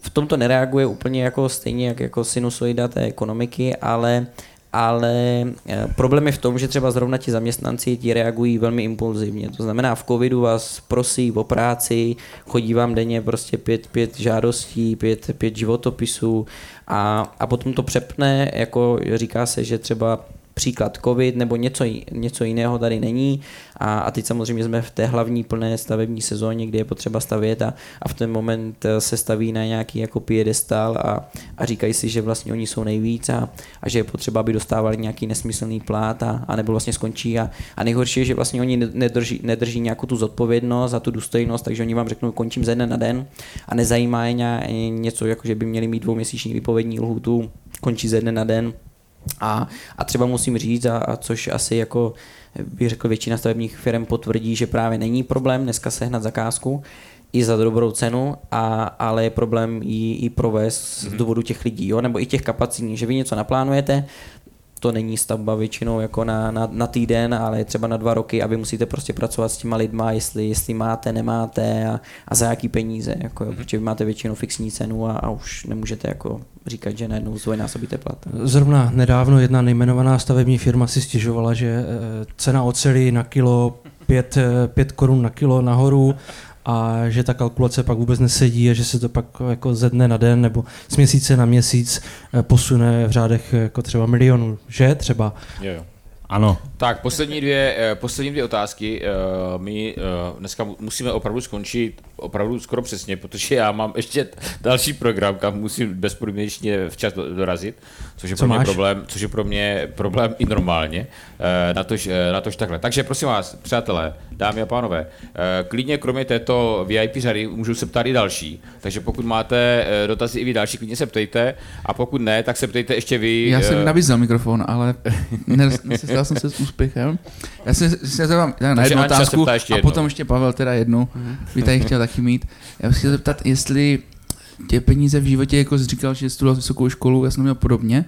v tom to nereaguje úplně jako stejně jak jako sinusoida té ekonomiky, ale ale eh, problém je v tom, že třeba zrovna ti zaměstnanci ti reagují velmi impulzivně. To znamená, v covidu vás prosí o práci, chodí vám denně prostě pět, pět žádostí, pět, pět životopisů a, a potom to přepne, jako říká se, že třeba příklad covid nebo něco, něco jiného tady není. A, a teď samozřejmě jsme v té hlavní plné stavební sezóně, kdy je potřeba stavět a, a v ten moment eh, se staví na nějaký jako piedestal a, a říkají si, že vlastně oni jsou nejvíc a, a že je potřeba, aby dostávali nějaký nesmyslný plát a, a nebo vlastně skončí. A, a nejhorší je, že vlastně oni nedrží, nedrží nějakou tu zodpovědnost a tu důstojnost, takže oni vám řeknou, končím ze dne na den a nezajímá je ně- něco, jako že by měli mít dvouměsíční výpovědní lhůtu, končí ze dne na den a, a třeba musím říct, a, a což asi jako bych řekl většina stavebních firm potvrdí, že právě není problém dneska sehnat zakázku i za dobrou cenu, a, ale je problém ji, ji provést z důvodu těch lidí, jo? nebo i těch kapacitních, že vy něco naplánujete, to není stavba většinou jako na, na, na týden, ale třeba na dva roky a vy musíte prostě pracovat s těma lidma, jestli, jestli máte, nemáte a, a za jaký peníze, jako, jo, protože vy máte většinou fixní cenu a, a už nemůžete jako říkat, že najednou zdvojnásobíte plat. Zrovna nedávno jedna nejmenovaná stavební firma si stěžovala, že eh, cena oceli na kilo 5, 5 korun na kilo nahoru a že ta kalkulace pak vůbec nesedí a že se to pak jako ze dne na den nebo z měsíce na měsíc eh, posune v řádech jako třeba milionů, že třeba? Jo, jo. Ano. Tak, poslední dvě, eh, poslední dvě otázky. Eh, My eh, dneska mu- musíme opravdu skončit opravdu skoro přesně, protože já mám ještě další program, kam musím bezpodmínečně včas do- dorazit, což je Co pro mě máš? problém, což je pro mě problém i normálně, na tož, na tož takhle. Takže prosím vás, přátelé, dámy a pánové, klidně kromě této VIP řady můžu se ptát i další, takže pokud máte dotazy i vy další, klidně se ptejte a pokud ne, tak se ptejte ještě vy. Já jsem nabízel mikrofon, ale nes- nesetkal jsem se s úspěchem. Já jsem se zeptám na Takže jednu se otázku ještě a jednou. potom ještě Pavel teda jednu. By tady chtěl taky mít. Já bych se chtěl zeptat, jestli tě peníze v životě, jako jsi říkal, že studoval vysokou školu, já jsem měl podobně,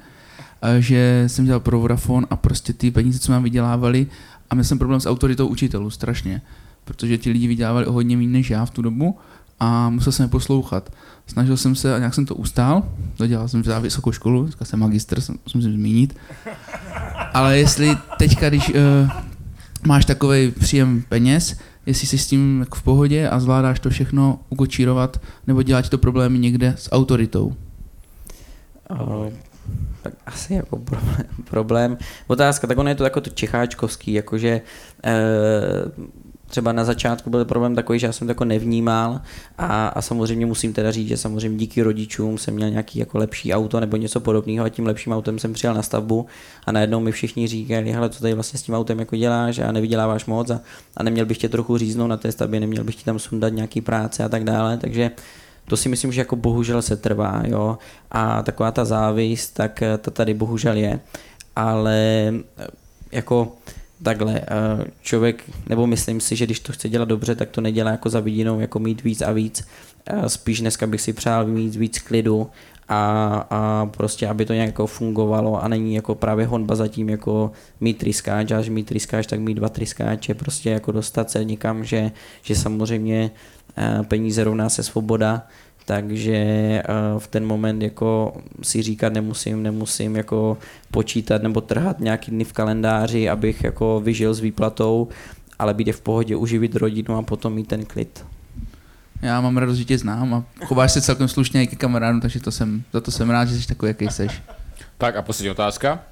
a že jsem dělal pro Vodafone a prostě ty peníze, co mám vydělávali, a měl jsem problém s autoritou učitelů, strašně. Protože ti lidi vydělávali o hodně méně než já v tu dobu a musel jsem je poslouchat. Snažil jsem se a nějak jsem to ustál, dodělal jsem za vysokou školu, dneska jsem magister, jsem, musím zmínit. Ale jestli teďka, když uh, máš takový příjem peněz, jestli jsi s tím jako v pohodě a zvládáš to všechno ukočírovat, nebo dělat to problémy někde s autoritou. Uh, tak asi jako problém, problém. Otázka, tak ono je to jako to čecháčkovský, jakože eh, třeba na začátku byl problém takový, že já jsem to jako nevnímal a, a samozřejmě musím teda říct, že samozřejmě díky rodičům jsem měl nějaký jako lepší auto nebo něco podobného a tím lepším autem jsem přijel na stavbu a najednou mi všichni říkali, hele, co tady vlastně s tím autem jako děláš a nevyděláváš moc a, a neměl bych tě trochu říznout na té stavbě, neměl bych ti tam sundat nějaký práce a tak dále, takže to si myslím, že jako bohužel se trvá, jo, a taková ta závist, tak ta tady bohužel je, ale eh, jako takhle, eh, člověk, nebo myslím si, že když to chce dělat dobře, tak to nedělá jako za vidinou, jako mít víc a víc, Eh, spíš dneska bych si přál mít víc klidu a, a prostě, aby to nějak fungovalo a není jako právě honba za tím jako mít tryskáč až mít tryskáč, tak mít dva tryskáče, prostě jako dostat se někam, že, že samozřejmě eh, peníze rovná se svoboda, takže eh, v ten moment jako si říkat nemusím, nemusím jako počítat nebo trhat nějaký dny v kalendáři, abych jako vyžil s výplatou, ale být v pohodě, uživit rodinu a potom mít ten klid. Já mám radost, že tě znám a chováš se celkem slušně i ke kamarádům, takže to jsem, za to jsem rád, že jsi takový, jaký jsi. Tak a poslední otázka.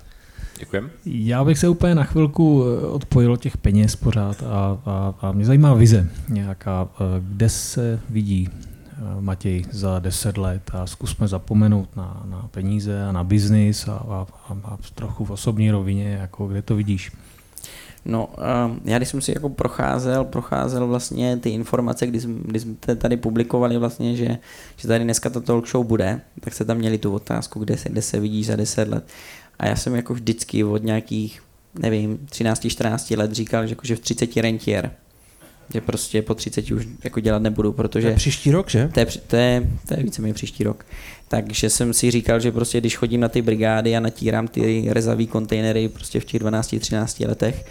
Děkujem. Já bych se úplně na chvilku eh, odpojil od těch peněz pořád a, a, a mě zajímá vize nějaká, eh, kde se vidí Matěj za 10 let a zkusme zapomenout na, na peníze a na biznis a, a, a, a trochu v osobní rovině, jako kde to vidíš. No, uh, já když jsem si jako procházel, procházel vlastně ty informace, když, jsme- když jsme tady publikovali vlastně, že, že tady dneska ta talk show bude, tak se tam měli tu otázku, kde se, kde se vidíš za 10 let. A já jsem jako vždycky od nějakých, nevím, 13-14 let říkal, že, jako, že v 30 rentier. Že prostě po 30 už jako dělat nebudu, To protože je příští rok, že? to je, to je, to je víceméně příští rok. Takže jsem si říkal, že prostě když chodím na ty brigády a natírám ty rezavý kontejnery prostě v těch 12-13 letech,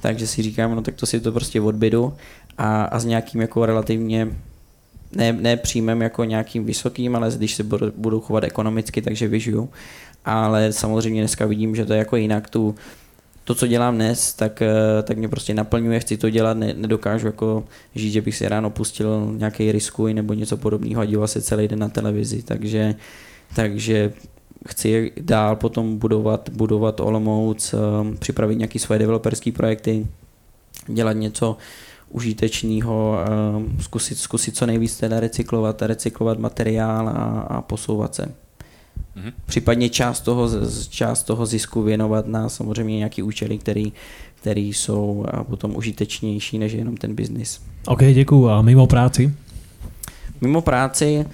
takže si říkám, no tak to si to prostě odbydu a, a s nějakým jako relativně ne, ne příjmem jako nějakým vysokým, ale když se budu, budu chovat ekonomicky, takže vyžiju. Ale samozřejmě dneska vidím, že to je jako jinak. Tu, to, co dělám dnes, tak, eh, tak mě prostě naplňuje, chci to dělat, ne, nedokážu jako žít, že bych si ráno pustil nějaký riskuj nebo něco podobného a díval se celý den na televizi, takže, takže chci dál potom budovat, budovat Olomouc, eh, připravit nějaké svoje developerské projekty, dělat něco užitečného, eh, zkusit, zkusit co nejvíc teda recyklovat, recyklovat materiál a, a posouvat se. Mhm. Případně část toho, z- část toho zisku věnovat na samozřejmě nějaký účely, který, který jsou a potom užitečnější než jenom ten biznis. OK, děkuju. A mimo práci? Mimo práci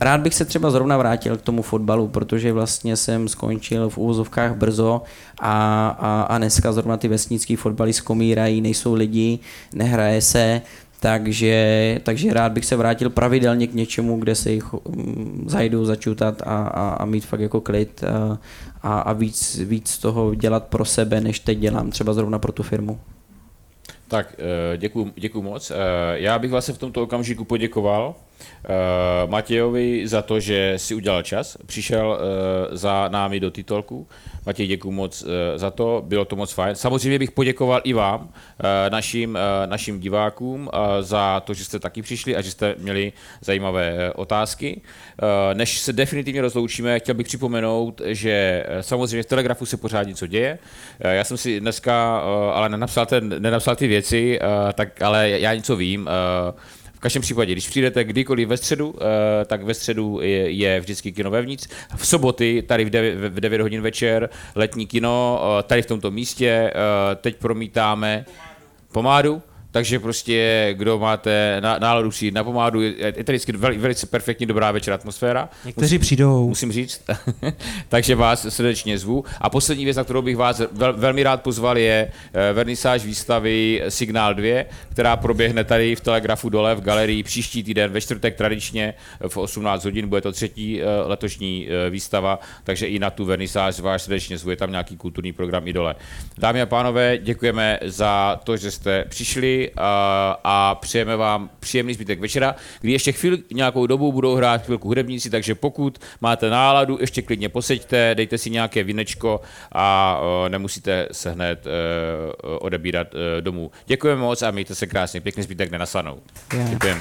rád bych se třeba zrovna vrátil k tomu fotbalu, protože vlastně jsem skončil v úvozovkách brzo a, a, a dneska zrovna ty vesnický fotbaly skomírají, nejsou lidi, nehraje se, takže, takže rád bych se vrátil pravidelně k něčemu, kde se jich mm, zajdu začutat a, a, a mít fakt jako klid a, a, a víc, víc toho dělat pro sebe, než teď dělám třeba zrovna pro tu firmu. Tak, děkuji, děkuji moc. Eh, Já bych vlastně v tomto okamžiku poděkoval Matějovi za to, že si udělal čas, přišel uh, za námi do titulku. Matěj, děkuji moc uh, za to, bylo to moc fajn. Samozřejmě bych poděkoval i vám, našim, našim divákům, za to, že jste taky přišli a že jste měli zajímavé otázky. Než se definitivně rozloučíme, chtěl bych připomenout, že samozřejmě v Telegrafu se pořád něco děje. Já jsem si dneska ale nenapsal, ten, nenapsal ty věci, tak ale já něco vím. V každém případě, když přijdete kdykoliv ve středu, eh, tak ve středu je, je vždycky kino vevnitř. V soboty, tady v 9, v 9 hodin večer, letní kino, eh, tady v tomto místě, eh, teď promítáme pomádu, takže prostě, kdo máte náladu přijít na pomádu, je, tady vždycky vel, velice perfektní dobrá večer atmosféra. Někteří musím, přijdou. Musím říct. takže vás srdečně zvu. A poslední věc, na kterou bych vás vel, velmi rád pozval, je uh, vernisáž výstavy Signál 2, která proběhne tady v Telegrafu dole v galerii příští týden ve čtvrtek tradičně v 18 hodin. Bude to třetí uh, letošní výstava, takže i na tu vernisáž vás srdečně zvu. Je tam nějaký kulturní program i dole. Dámy a pánové, děkujeme za to, že jste přišli a, a přejeme vám příjemný zbytek večera, kdy ještě chvíli, nějakou dobu budou hrát chvilku hudebníci, takže pokud máte náladu, ještě klidně poseďte, dejte si nějaké vinečko a uh, nemusíte se hned uh, odebírat uh, domů. Děkujeme moc a mějte se krásně, pěkný zbytek nenasanou. Yeah. Děkujeme.